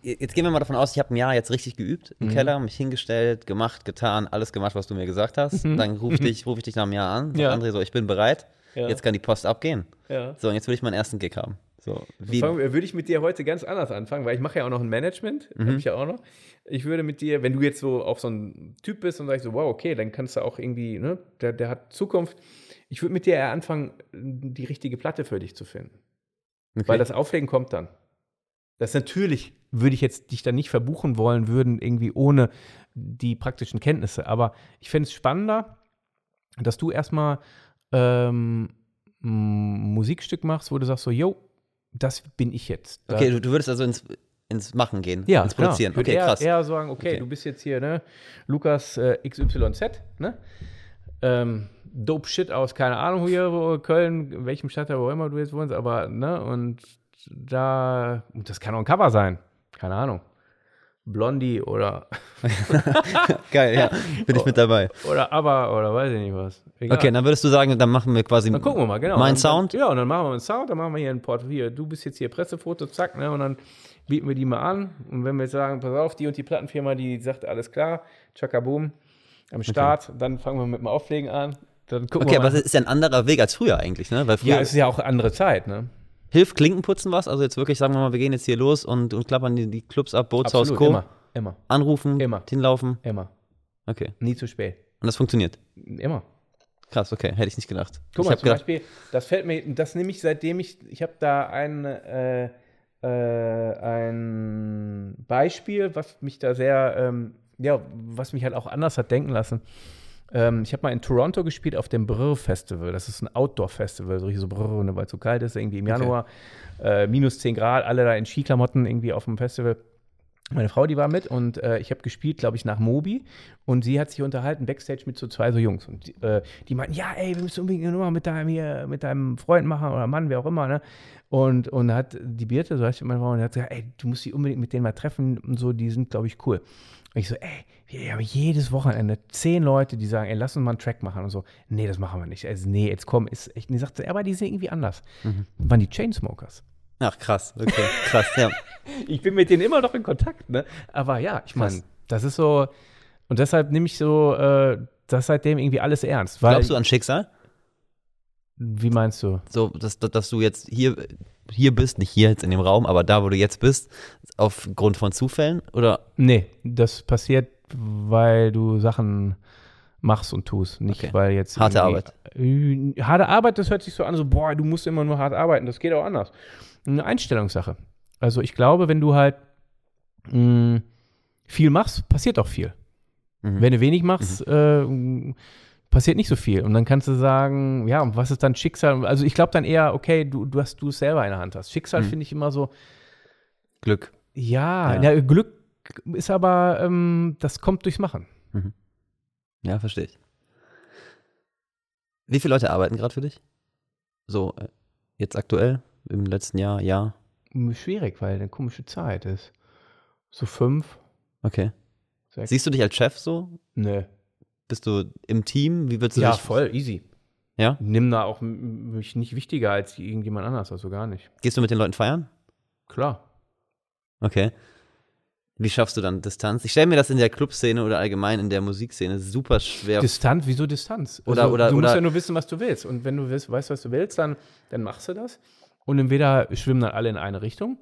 Jetzt gehen wir mal davon aus, ich habe ein Jahr jetzt richtig geübt Mhm. im Keller, mich hingestellt, gemacht, getan, alles gemacht, was du mir gesagt hast. Dann rufe ich, dich- ruf ich dich nach einem Jahr an, sag Mhm. Ja. André so, ich bin bereit, Ja. jetzt kann die Post abgehen. ja. So, und jetzt will ich meinen ersten Gig haben. So, wie, Würde ich mit dir heute ganz anders anfangen, weil ich mache ja auch noch ein Management, Mhm. habe ich ja auch noch. Ich würde mit dir, wenn du jetzt so auch so ein Typ bist und sagst so, wow, okay, dann kannst du auch irgendwie, ne, der, der hat Zukunft. Ich würde mit dir eher anfangen, die richtige Platte für dich zu finden. okay. Weil das Auflegen kommt dann. Das natürlich würde ich jetzt dich dann nicht verbuchen wollen würden, irgendwie ohne die praktischen Kenntnisse. Aber ich fände es spannender, dass du erstmal ähm, Musikstück machst, wo du sagst so, yo, das bin ich jetzt. Da- okay, du, du würdest also ins, ins Machen gehen, ja, ins klar. Produzieren. Würde Okay, eher, krass. eher sagen, okay, Okay. du bist jetzt hier, ne, Lukas äh, XYZ, ne? Ähm, dope Shit aus, keine Ahnung, hier, wo Köln, welchem Stadtteil, wo immer du jetzt wohnst, aber, ne, und da, und das kann auch ein Cover sein, keine Ahnung. Blondie oder, Geil, ja, bin ich mit dabei. oder aber, oder weiß ich nicht was. Egal. Okay, dann würdest du sagen, dann machen wir quasi Dann gucken wir mal, genau. mein Sound. Ja, und dann machen wir einen Sound, dann machen wir hier ein Port. Hier, du bist jetzt hier Pressefoto, zack, ne? Und dann bieten wir die mal an. Und wenn wir jetzt sagen, pass auf, die und die Plattenfirma, die sagt, alles klar, Chakaboom, am Start, dann fangen wir mit dem Auflegen an. Dann gucken Okay, wir aber mal. das ist ja ein anderer Weg als früher eigentlich, ne? Weil früher ja, es ist ja auch eine andere Zeit, ne? Hilft Klinkenputzen was? Also jetzt wirklich sagen wir mal, wir gehen jetzt hier los und, und klappern die, die Clubs ab, Bootshaus, Co. immer, immer, Anrufen, Immer. hinlaufen. immer. Okay. Nie zu spät. Und das funktioniert. Immer. Krass, okay, hätte ich nicht gedacht. Guck ich mal, zum gedacht, Beispiel, das fällt mir, das nehme ich seitdem ich, ich habe da ein, äh, äh, ein Beispiel, was mich da sehr, ähm, ja, was mich halt auch anders hat denken lassen. Ähm, ich habe mal in Toronto gespielt auf dem Brr Festival. Das ist ein Outdoor-Festival, so richtig so Brr, ne, weil es so kalt ist, irgendwie im Januar. Äh, minus 10 Grad, alle da in Skiklamotten irgendwie auf dem Festival. Meine Frau, die war mit und äh, ich habe gespielt, glaube ich, nach Mobi und sie hat sich unterhalten backstage mit so zwei so Jungs und die, äh, die meinten, ja, ey, wir müssen unbedingt eine Nummer mit deinem hier, mit deinem Freund machen oder Mann, wer auch immer, ne? Und, und hat die Birte, so heißt meine Frau, und hat gesagt, ey, du musst die unbedingt mit denen mal treffen und so, die sind, glaube ich, cool. Und ich so, ey, wir haben jedes Wochenende zehn Leute, die sagen, ey, lass uns mal einen Track machen und so. Nee, das machen wir nicht. Also, nee, jetzt komm, ist echt. Und die sagte, aber die sind irgendwie anders. Waren die Chainsmokers. Ach krass, okay, krass, ja. Ich bin mit denen immer noch in Kontakt, ne? Aber ja, ich meine, das ist so. Und deshalb nehme ich so, äh, das seitdem irgendwie alles ernst. Glaubst du an Schicksal? wie meinst du? So, dass, dass du jetzt hier, hier bist, nicht hier jetzt in dem Raum, aber da, wo du jetzt bist, aufgrund von Zufällen? Oder Nee, das passiert, weil du Sachen machst und tust. Nicht, Okay. weil jetzt. Harte Äh, harte Arbeit, das hört sich so an, so, boah, du musst immer nur hart arbeiten. Das geht auch anders. Eine Einstellungssache. Also, ich glaube, wenn du halt mh, viel machst, passiert auch viel. Mhm. Wenn du wenig machst, äh, passiert nicht so viel. Und dann kannst du sagen, ja, und was ist dann Schicksal? Also ich glaube dann eher, okay, du, du hast du es selber in der Hand hast. Schicksal Mhm. finde ich immer so, Glück? ja, Ja. ja. Glück ist aber, ähm, das kommt durchs Machen. Ja, verstehe ich. Wie viele Leute arbeiten gerade für dich? So, äh, jetzt aktuell, im letzten Jahr, Jahr? Schwierig, weil eine komische Zeit ist. So fünf, Okay. sechs. Siehst du dich als Chef so? ne. Bist du im Team? Wie würdest du Ja, dich? voll, easy. Ja? Nimm da auch mich nicht wichtiger als irgendjemand anders, also gar nicht. Gehst du mit den Leuten feiern? Klar. Okay. Wie schaffst du dann Distanz? Ich stelle mir das in der Clubszene oder allgemein in der Musikszene super schwer Distanz, wieso Distanz? Oder- also, oder- du musst oder- ja nur wissen, was du willst. Und wenn du weißt, weißt was du willst, dann, dann machst du das. Und entweder schwimmen dann alle in eine Richtung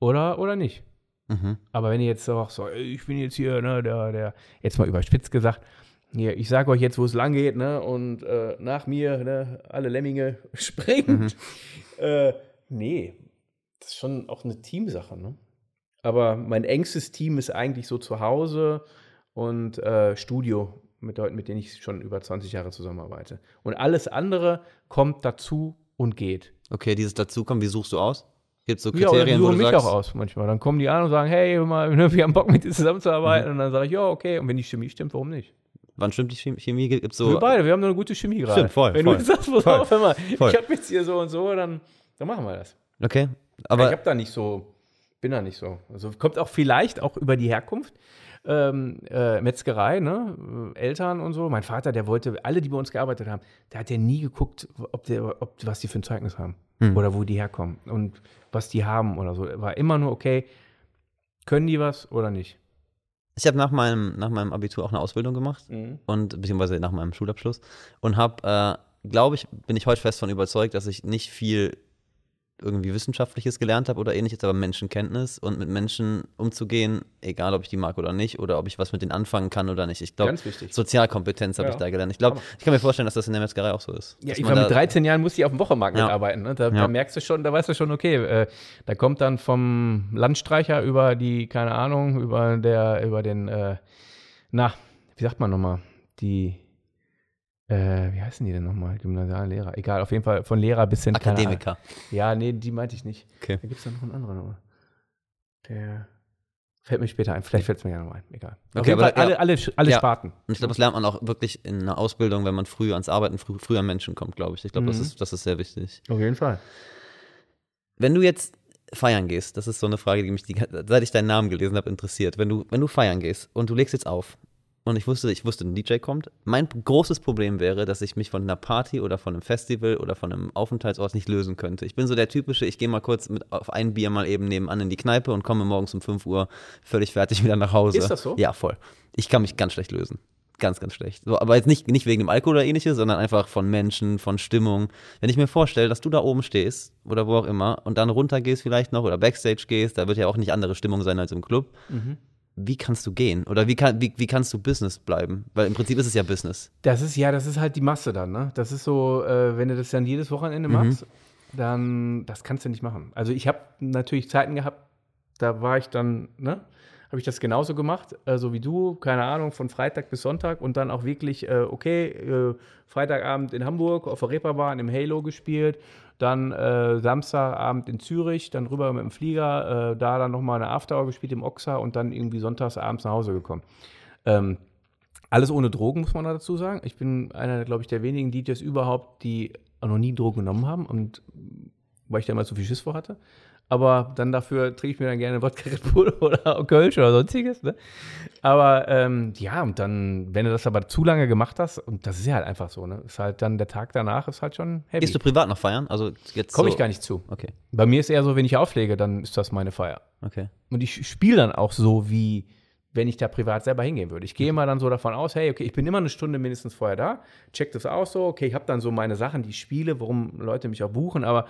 oder, oder nicht. Mhm. Aber wenn ihr jetzt auch so, ich bin jetzt hier, ne, der, der, jetzt mal überspitzt gesagt, hier, ich sage euch jetzt, wo es lang geht, ne, und äh, nach mir, ne, alle Lemminge springen. Äh, nee, das ist schon auch eine Teamsache, ne? Aber mein engstes Team ist eigentlich so zu Hause und äh, Studio mit Leuten, mit denen ich schon über 20 Jahre zusammenarbeite. Und alles andere kommt dazu und geht. Okay, dieses Dazukommen, wie suchst du aus? Gibt es so Ja, oder die Kriterien, wo suchen mich sagst, auch aus manchmal. Dann kommen die an und sagen, hey, mal, ne, wir haben Bock mit dir zusammenzuarbeiten. Und dann sage ich, ja, okay. Und wenn die Chemie stimmt, warum nicht? wann stimmt die Chemie? Chemie? Gibt es so wir beide, wir haben nur eine gute Chemie gerade. Stimmt, voll, Wenn voll. du sagst, pass Voll. auf, hör mal, Voll. ich habe jetzt hier so und so, dann, dann machen wir das. Okay, ich aber habe da nicht so, bin da nicht so. Also kommt auch vielleicht auch über die Herkunft. Ähm, äh, Metzgerei, ne? Äh, Eltern und so. Mein Vater, der wollte, alle, die bei uns gearbeitet haben, der hat ja nie geguckt, ob der, ob, was die für ein Zeugnis haben Hm. oder wo die herkommen und was die haben oder so. War immer nur, okay, können die was oder nicht? ich habe nach meinem, nach meinem Abitur auch eine Ausbildung gemacht und beziehungsweise nach meinem Schulabschluss und habe, äh, glaube ich, bin ich heute fest von überzeugt, dass ich nicht viel irgendwie Wissenschaftliches gelernt habe oder ähnliches, aber Menschenkenntnis und mit Menschen umzugehen, egal ob ich die mag oder nicht, oder ob ich was mit denen anfangen kann oder nicht. Ich glaube. Sozialkompetenz habe Ja. ich da gelernt. Ich glaube, ich kann mir vorstellen, dass das in der Metzgerei auch so ist. Ja, ich war mit da- 13 Jahren musste ich auf dem Wochenmarkt Ja. mitarbeiten. Ne? Da, Ja. da merkst du schon, da weißt du schon, okay, äh, da kommt dann vom Landstreicher über die, keine Ahnung, über der, über den, äh, na, wie sagt man nochmal, die, äh, wie heißen die denn nochmal? Gymnasiallehrer. Egal, auf jeden Fall von Lehrer bis hin. Akademiker. Ja, nee, die meinte ich nicht. Okay. Da gibt es dann noch einen anderen. aber Der fällt mir später ein. Vielleicht fällt es mir ja noch ein. Egal. Auf Okay, jeden Fall aber alle, alle, alle Ja. Sparten. Und ich glaube, das lernt man auch wirklich in einer Ausbildung, wenn man früh ans Arbeiten, früh, früh an Menschen kommt, glaube ich. Ich glaube, das, Mhm. ist, das ist sehr wichtig. Auf jeden Fall. Wenn du jetzt feiern gehst, das ist so eine Frage, die mich, die, seit ich deinen Namen gelesen habe, interessiert. Wenn du, wenn du feiern gehst und du legst jetzt auf und ich wusste, ich wusste, ein DJ kommt, mein großes Problem wäre, dass ich mich von einer Party oder von einem Festival oder von einem Aufenthaltsort nicht lösen könnte. Ich bin so der typische, ich gehe mal kurz mit auf ein Bier mal eben nebenan in die Kneipe und komme morgens um 5 Uhr völlig fertig wieder nach Hause. Ist das so? Ja, voll. Ich kann mich ganz schlecht lösen. Ganz, ganz schlecht. So, aber jetzt nicht, nicht wegen dem Alkohol oder ähnliches, sondern einfach von Menschen, von Stimmung. Wenn ich mir vorstelle, dass du da oben stehst oder wo auch immer und dann runtergehst vielleicht noch oder Backstage gehst, da wird ja auch nicht andere Stimmung sein als im Club. Wie kannst du gehen? Oder wie, kann, wie, wie kannst du Business bleiben? Weil im Prinzip ist es ja Business. Das ist ja, das ist halt die Masse dann, ne? Das ist so, äh, wenn du das dann jedes Wochenende machst, dann das kannst du nicht machen. Also ich habe natürlich Zeiten gehabt, da war ich dann, ne? Habe ich das genauso gemacht, äh, so wie du, keine Ahnung, von Freitag bis Sonntag und dann auch wirklich, äh, okay, äh, Freitagabend in Hamburg auf der Reeperbahn im Halo gespielt, dann äh, Samstagabend in Zürich, dann rüber mit dem Flieger, äh, da dann nochmal eine Afterhour gespielt im Oxa und dann irgendwie sonntags abends nach Hause gekommen. Ähm, alles ohne Drogen, muss man da dazu sagen. Ich bin einer, glaube ich, der wenigen DJs überhaupt, die noch nie Drogen genommen haben und weil ich da immer zu viel Schiss vor hatte. Aber dann dafür trinke ich mir dann gerne Wodka Red Bull oder Kölsch oder sonstiges. Ne? Aber ähm, ja, und dann, wenn du das aber zu lange gemacht hast, und das ist ja halt einfach so, ne? Ist halt dann der Tag danach ist halt schon heavy. Gehst du privat noch feiern? Also jetzt Komme so. ich gar nicht zu. Okay, Bei mir ist eher so, wenn ich auflege, dann ist das meine Feier. okay. Und ich spiele dann auch so, wie wenn ich da privat selber hingehen würde. Ich gehe immer dann so davon aus, hey, okay, ich bin immer eine Stunde mindestens vorher da, check das aus so, okay, ich habe dann so meine Sachen, die ich spiele, warum Leute mich auch buchen, aber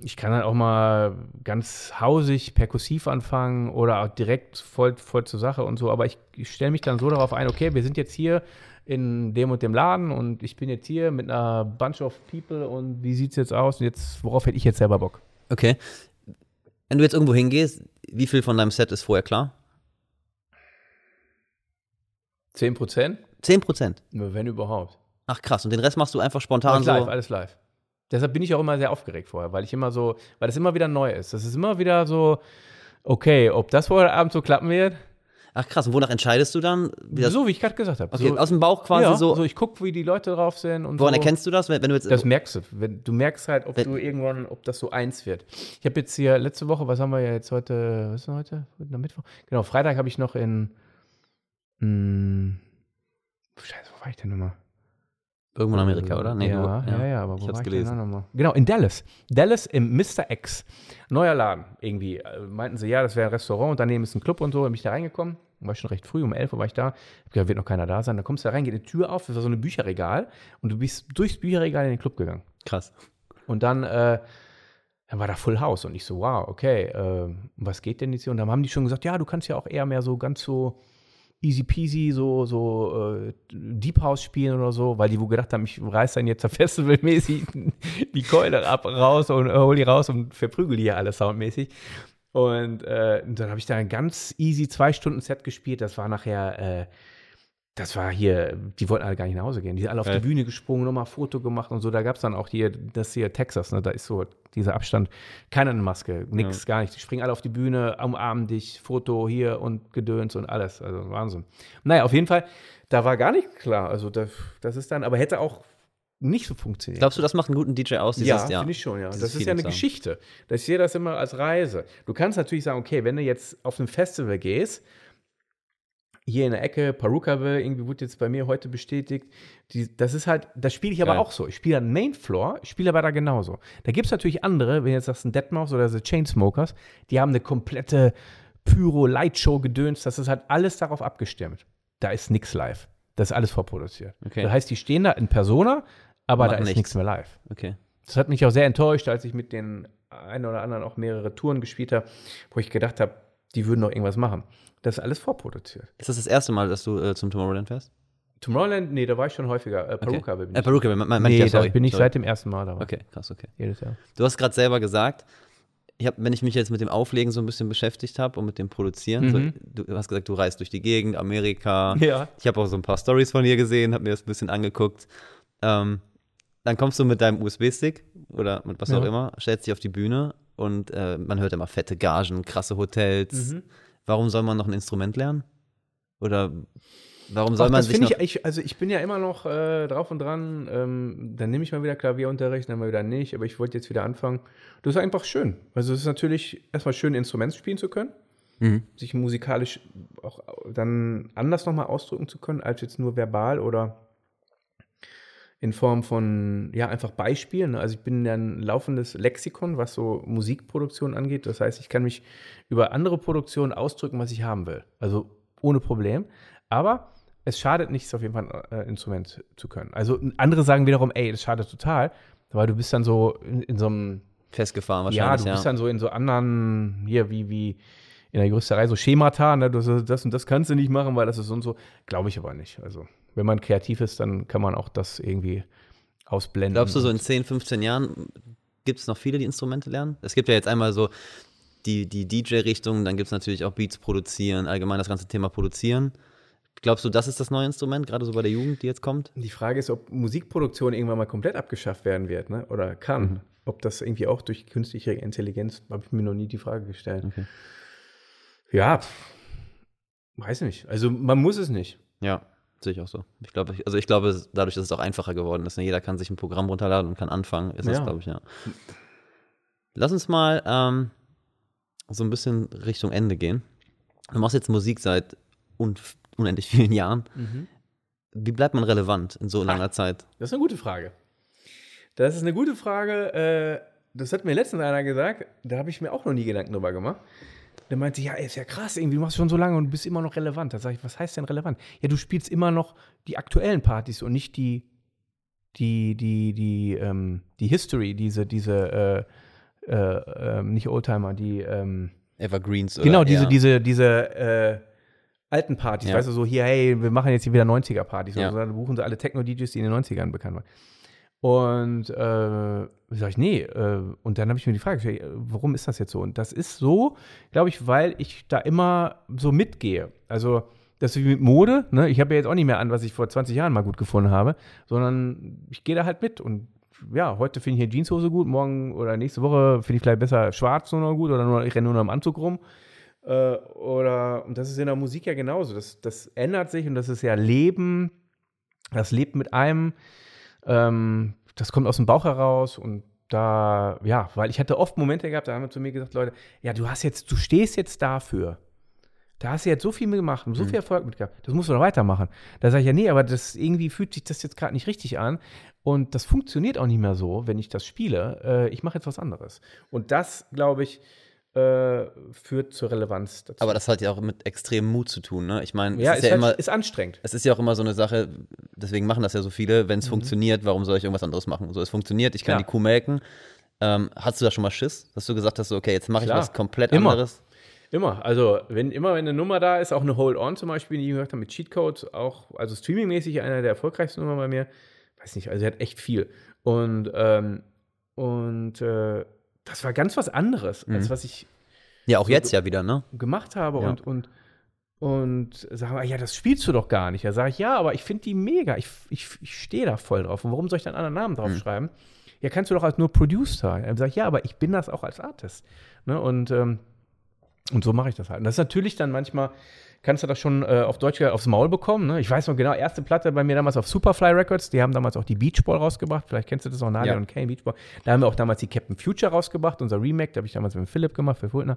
ich kann dann auch mal ganz hausig, perkussiv anfangen oder auch direkt voll, voll zur Sache und so, aber ich, ich stelle mich dann so darauf ein, okay, wir sind jetzt hier in dem und dem Laden und ich bin jetzt hier mit einer Bunch of People und wie sieht es jetzt aus und jetzt, worauf hätte ich jetzt selber Bock? Okay. Wenn du jetzt irgendwo hingehst, wie viel von deinem Set ist vorher klar? 10 Prozent? 10 Prozent. Wenn überhaupt. Ach krass, und den Rest machst du einfach spontan Alles live, so. alles live. Deshalb bin ich auch immer sehr aufgeregt vorher, weil ich immer so, weil das immer wieder neu ist. Das ist immer wieder so, okay, ob das heute Abend so klappen wird, Ach krass, und wonach entscheidest du dann? Wie so wie ich gerade gesagt habe. okay, so, aus dem Bauch quasi ja, so. so, ich gucke, wie die Leute drauf sind und Woran so. erkennst du das, wenn, wenn du jetzt. Das merkst du. Wenn, du merkst halt, ob Wenn- du irgendwann, ob das so eins wird. Ich habe jetzt hier letzte Woche, was haben wir ja jetzt heute, was ist denn heute? Mittwoch? Genau, Freitag habe ich noch in, mh, Scheiße, wo war ich denn nochmal? irgendwo in Amerika, oder? Nee, ja, du, ja, ja, aber Ich wo hab's war ich gelesen. denn da nochmal? Genau, in Dallas. Dallas im Mr. X. Neuer Laden, irgendwie. Äh, Meinten sie, ja, das wäre ein Restaurant und daneben ist ein Club und so. Dann bin ich da reingekommen. War schon recht früh, um 11 Uhr war ich da. Hab gedacht, wird noch keiner da sein. Da kommst du da rein, geht eine Tür auf, das war so ein Bücherregal und du bist durchs Bücherregal in den Club gegangen. Krass. Und dann, äh, dann war da Full House und ich so, wow, okay, äh, was geht denn jetzt hier? Und dann haben die schon gesagt, ja, du kannst ja auch eher mehr so ganz so easy peasy, so, so äh, Deep House spielen oder so, weil die wohl gedacht haben, ich reiß dann jetzt festivalmäßig die Keule ab, raus und äh, hol die raus und verprügel die hier alle soundmäßig. Und äh, dann habe ich da ein ganz easy zwei Stunden Set gespielt. Das war nachher, äh, das war hier, die wollten alle gar nicht nach Hause gehen. Die sind alle auf die Bühne gesprungen, nochmal Foto gemacht und so. Da gab es dann auch hier, das hier Texas, ne? da ist so dieser Abstand, keiner eine Maske, nix, gar nicht. Die springen alle auf die Bühne, umarmen dich, Foto hier und Gedöns und alles. Also Wahnsinn. Naja, auf jeden Fall, da war gar nicht klar. Also das, das ist dann, aber hätte auch nicht so funktioniert. Glaubst du, das macht einen guten DJ aus? Ja, Dieses, finde ich schon, ja. dieses Das ist ja eine haben. Geschichte. Ich sehe das immer als Reise. Du kannst natürlich sagen, okay, wenn du jetzt auf ein Festival gehst, hier in der Ecke, Perukaville, irgendwie wurde jetzt bei mir heute bestätigt, die, das ist halt, das spiele ich aber Geil. auch so. Ich spiele dann Main Floor, ich spiele aber da genauso. Da gibt es natürlich andere, wenn jetzt sagst, ein Deadmau5 oder The Chainsmokers, die haben eine komplette Pyro-Lightshow-Gedöns, das ist halt alles darauf abgestimmt. Da ist nichts live. Das ist alles vorproduziert. Okay. Das heißt, die stehen da in Persona, aber da Machen ist nichts. nichts mehr live. Okay. Das hat mich auch sehr enttäuscht, als ich mit den einen oder anderen auch mehrere Touren gespielt habe, wo ich gedacht habe, die würden noch irgendwas machen. Das ist alles vorproduziert. Ist das das erste Mal, dass du äh, zum Tomorrowland fährst? Tomorrowland, nee, da war ich schon häufiger. Äh, Peruka okay. bin ich. Äh, Peruka, mein, mein, nee, ich ja, da bin ich sorry. seit dem ersten Mal dabei. Okay, krass, okay. Jedes Jahr. Du hast gerade selber gesagt, ich hab, wenn ich mich jetzt mit dem Auflegen so ein bisschen beschäftigt habe und mit dem Produzieren, Mhm. so, du hast gesagt, du reist durch die Gegend, Amerika. Ja. Ich habe auch so ein paar Stories von dir gesehen, habe mir das ein bisschen angeguckt. Ähm, dann kommst du mit deinem USB-Stick oder mit was Ja. auch immer, stellst dich auf die Bühne und äh, man hört immer fette Gagen, krasse Hotels. Mhm. Warum soll man noch ein Instrument lernen? Oder warum soll Ach, man das sich finde noch... ich, ich, also ich bin ja immer noch äh, drauf und dran. Ähm, dann nehme ich mal wieder Klavierunterricht, dann mal wieder nicht, aber ich wollte jetzt wieder anfangen. Das ist einfach schön. Also es ist natürlich erstmal schön, ein Instrument spielen zu können, Mhm. sich musikalisch auch dann anders nochmal ausdrücken zu können, als jetzt nur verbal oder in Form von, ja, einfach Beispielen. Also ich bin ja ein laufendes Lexikon, was so Musikproduktion angeht. Das heißt, ich kann mich über andere Produktionen ausdrücken, was ich haben will. Also ohne Problem. Aber es schadet nichts, auf jeden Fall ein äh, Instrument zu können. Also andere sagen wiederum, ey, das schadet total, weil du bist dann so in, in so einem Festgefahren ja, wahrscheinlich, du ja. bist dann so in so anderen, hier wie, wie in der Juristerei, so Schemata, ne? das, das und das kannst du nicht machen, weil das ist so und so. Glaube ich aber nicht. Also, wenn man kreativ ist, dann kann man auch das irgendwie ausblenden. Glaubst du, so in 10, 15 Jahren gibt es noch viele, die Instrumente lernen? Es gibt ja jetzt einmal so die, die DJ-Richtung, dann gibt es natürlich auch Beats produzieren, allgemein das ganze Thema produzieren. Glaubst du, das ist das neue Instrument, gerade so bei der Jugend, die jetzt kommt? Die Frage ist, ob Musikproduktion irgendwann mal komplett abgeschafft werden wird, ne? oder kann. Mhm. Ob das irgendwie auch durch künstliche Intelligenz, habe ich mir noch nie die Frage gestellt. Okay. Ja, weiß nicht. Also, man muss es nicht. Ja, sehe ich auch so. Ich glaube, also ich glaube, dadurch, dass es auch einfacher geworden ist, ne? jeder kann sich ein Programm runterladen und kann anfangen, ist das, Ja. glaube ich, ja. Lass uns mal ähm, so ein bisschen Richtung Ende gehen. Du machst jetzt Musik seit un unendlich vielen Jahren. Wie bleibt man relevant in so langer Zeit? Das ist eine gute Frage. Das ist eine gute Frage. Äh, das hat mir letztens einer gesagt, da habe ich mir auch noch nie Gedanken drüber gemacht. Der meinte, ja, ey, ist ja krass, irgendwie, du machst schon so lange und bist immer noch relevant. Da sage ich, was heißt denn relevant? Ja, du spielst immer noch die aktuellen Partys und nicht die, die, die, die, ähm, die History, diese, diese, äh, äh, ähm, nicht Oldtimer, die, ähm, Evergreens oder genau, diese, eher- diese, diese, äh, alten Partys, Ja. weißt du, so hier, hey, wir machen jetzt hier wieder 90er-Partys. Ja. Also, dann buchen sie alle Techno-DJs, die in den 90ern bekannt waren. Und äh, sag ich, nee, äh, und dann habe ich mir die Frage gestellt, äh, warum ist das jetzt so? Und das ist so, glaube ich, weil ich da immer so mitgehe. Also, das ist wie mit Mode, ne? Ich habe ja jetzt auch nicht mehr an, was ich vor 20 Jahren mal gut gefunden habe, sondern ich gehe da halt mit. Und ja, heute finde ich hier Jeanshose gut, morgen oder nächste Woche finde ich vielleicht besser schwarz nur noch gut oder nur, ich renne nur noch im Anzug rum. Äh, oder, und das ist in der Musik ja genauso. Das, das ändert sich und das ist ja Leben. Das lebt mit einem. Ähm, das kommt aus dem Bauch heraus und da, ja, weil ich hatte oft Momente gehabt, da haben wir zu mir gesagt, Leute, ja, du hast jetzt, du stehst jetzt dafür. Da hast du jetzt so viel mitgemacht und so viel Erfolg mit gehabt. Das musst du doch weitermachen. Da sage ich ja, nee, aber das irgendwie fühlt sich das jetzt gerade nicht richtig an. Und das funktioniert auch nicht mehr so, wenn ich das spiele. Äh, ich mache jetzt was anderes. Und das, glaube ich, äh, führt zur Relevanz dazu. Aber das hat ja auch mit extremem Mut zu tun, ne? Ich meine, ja, es ist, ist ja halt, immer, ist anstrengend. es ist ja auch immer so eine Sache, deswegen machen das ja so viele, wenn es funktioniert, warum soll ich irgendwas anderes machen? So, es funktioniert, ich kann Ja. die Kuh melken. Ähm, hast du da schon mal Schiss, dass du gesagt hast, so, okay, jetzt mache ich was komplett Immer. anderes? Immer. Also, wenn immer wenn eine Nummer da ist, auch eine Hold-On zum Beispiel, die ich gehört habe mit Cheatcode, auch, also streamingmäßig einer der erfolgreichsten Nummern bei mir. Weiß nicht, also er hat echt viel. Und, ähm, und äh, das war ganz was anderes, als Mhm. was ich Ja, auch So- jetzt ja wieder, ne? gemacht habe Ja. und, und, und sagen ja, das spielst du doch gar nicht. Da sage ich, ja, aber ich finde die mega. Ich, ich, ich stehe da voll drauf. Und warum soll ich dann einen anderen Namen draufschreiben? Ja, kannst du doch als nur Producer. Dann sage ich, ja, aber ich bin das auch als Artist. Ne? Und, ähm, und so mache ich das halt. Und das ist natürlich dann manchmal, kannst du das schon äh, auf Deutsch gesagt aufs Maul bekommen. Ne? Ich weiß noch genau, erste Platte bei mir damals auf Superfly Records, die haben damals auch die Beach Ball rausgebracht. Vielleicht kennst du das auch, Nadia Ja. und Kane Beach Ball. Da haben wir auch damals die Captain Future rausgebracht, unser Remake, da habe ich damals mit Philipp gemacht, für Fultner.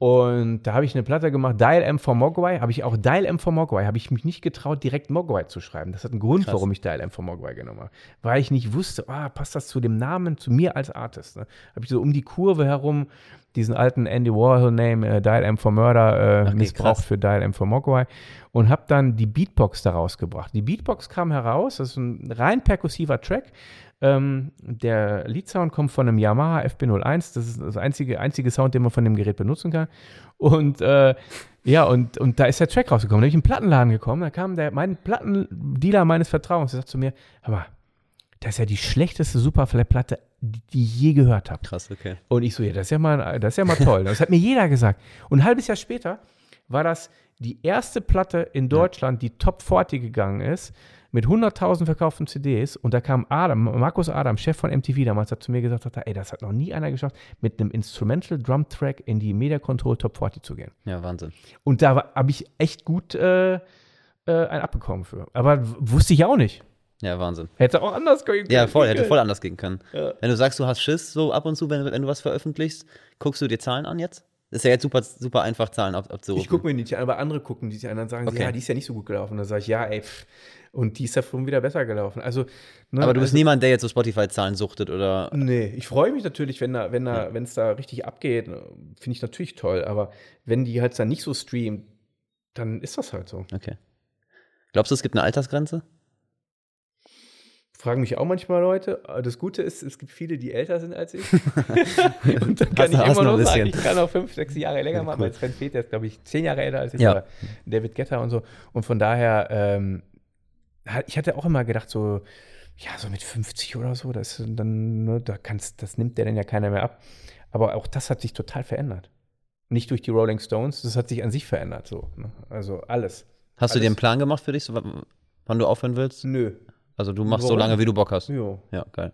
Und da habe ich eine Platte gemacht, Dial M for Mogwai, habe ich auch Dial M for Mogwai, habe ich mich nicht getraut, direkt Mogwai zu schreiben. Das hat einen Grund, Krass. warum ich Dial M for Mogwai genommen habe. Weil ich nicht wusste, ah, passt das zu dem Namen, zu mir als Artist. Ne? Habe ich so um die Kurve herum diesen alten Andy Warhol-Name, äh, Dial M for Murder, äh, Okay, missbraucht krass. für Dial M for Mogwai und habe dann die Beatbox daraus gebracht. Die Beatbox kam heraus, das ist ein rein perkussiver Track, Ähm, der Lead-Sound kommt von einem Yamaha FB01. Das ist das einzige, einzige Sound, den man von dem Gerät benutzen kann. Und äh, ja, und, und da ist der Track rausgekommen. Da bin ich in den Plattenladen gekommen. Da kam der, mein Plattendealer meines Vertrauens, der sagt zu mir: Hör mal, das ist ja die schlechteste Superfly-Platte, die, die ich je gehört habe. Krass, okay. Und ich so, ja, das ist ja mal, das ist ja mal toll. Das hat mir jeder gesagt. Und ein halbes Jahr später war das die erste Platte in Deutschland, die Top 40 gegangen ist, mit 100.000 verkauften CDs. Und da kam Adam, Markus Adam, Chef von MTV damals, hat zu mir gesagt, hat, ey, das hat noch nie einer geschafft, mit einem Instrumental Drum Track in die Media Control Top 40 zu gehen. Ja, Wahnsinn. Und da habe ich echt gut äh, äh, einen abbekommen für. Aber wusste ich auch nicht. Ja, Wahnsinn. Hätte auch anders gehen können. Ja, voll, hätte voll anders gehen können. Ja. Wenn du sagst, du hast Schiss, so ab und zu, wenn, wenn du was veröffentlichst, guckst du dir Zahlen an jetzt? Ist ja jetzt super, super einfach, Zahlen ab, abzurufen. Ich gucke mir nicht an, aber andere gucken die sich an, dann sagen Okay. ja, die ist ja nicht so gut gelaufen. Dann sage ich, ja, ey, pff, und die ist davon wieder besser gelaufen. Also, ne, Aber du bist also, niemand, der jetzt so Spotify-Zahlen suchtet oder. Nee, ich freue mich natürlich, wenn da, wenn da, wenn es da richtig abgeht, ne, finde ich natürlich toll. Aber wenn die halt dann nicht so streamt, dann ist das halt so. Okay. Glaubst du, es gibt eine Altersgrenze? Fragen mich auch manchmal Leute. Das Gute ist, es gibt viele, die älter sind als ich. und dann kann Hast ich immer noch sagen, ich kann auch fünf, sechs Jahre länger machen. cool. Mein Sven Peter ist, glaube ich, zehn Jahre älter als ich. Ja. David Getter und so. Und von daher, ähm, ich hatte auch immer gedacht, so, ja, so mit 50 oder so, das dann, ne, da kannst, das nimmt der dann ja keiner mehr ab. Aber auch das hat sich total verändert. Nicht durch die Rolling Stones, das hat sich an sich verändert, so. Ne? Also alles. Hast du dir Alles. einen Plan gemacht für dich, so, wann du aufhören willst? Nö. Also du machst so Warum? lange, wie du Bock hast. Jo. Ja, geil.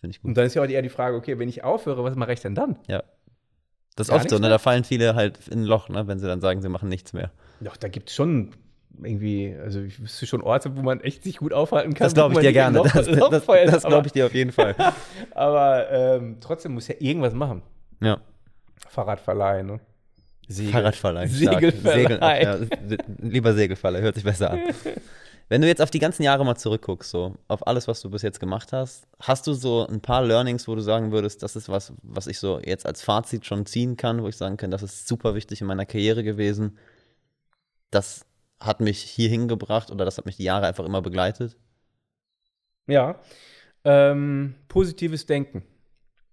Finde ich gut. Und dann ist ja auch eher die Frage, okay, wenn ich aufhöre, was mache ich denn dann? Ja. Das ist Gar oft so, ne? Da fallen viele halt in ein Loch, ne? Wenn sie dann sagen, sie machen nichts mehr. Doch, da gibt es schon irgendwie, also ich wüsste schon Orte, wo man echt sich gut aufhalten kann. Das glaube ich dir gerne. Das, Loch- das, fällt, das glaube ich dir auf jeden Fall. Aber, ähm, trotzdem muss ja irgendwas machen. Ja. Fahrradverleih, ne? Segel. Fahrradverleih. Segelverleih. Segel, ja, lieber Segelverleih, hört sich besser an. Wenn du jetzt auf die ganzen Jahre mal zurückguckst, so auf alles, was du bis jetzt gemacht hast, hast du so ein paar Learnings, wo du sagen würdest, das ist was, was ich so jetzt als Fazit schon ziehen kann, wo ich sagen kann, das ist super wichtig in meiner Karriere gewesen. Das hat mich hier hingebracht oder das hat mich die Jahre einfach immer begleitet. Ja. Ähm, positives Denken.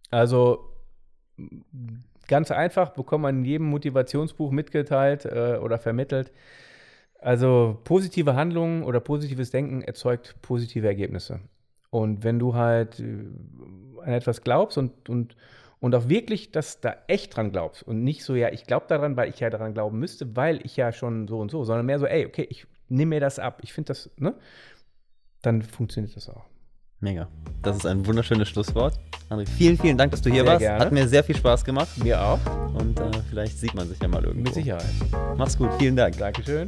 Also ganz einfach, bekommt man in jedem Motivationsbuch mitgeteilt äh, oder vermittelt. Also positive Handlungen oder positives Denken erzeugt positive Ergebnisse. Und wenn du halt äh, an etwas glaubst und, und, und auch wirklich das da echt dran glaubst und nicht so, ja, ich glaube daran, weil ich ja daran glauben müsste, weil ich ja schon so und so, sondern mehr so, ey, okay, ich nehme mir das ab, ich finde das, ne? Dann funktioniert das auch. Mega. Das ist ein wunderschönes Schlusswort. André, vielen, vielen Dank, dass du hier Sehr warst. gerne. Hat mir sehr viel Spaß gemacht Mir auch, und äh, vielleicht sieht man sich ja mal irgendwo. mit Sicherheit. Mach's gut, vielen Dank. Dankeschön.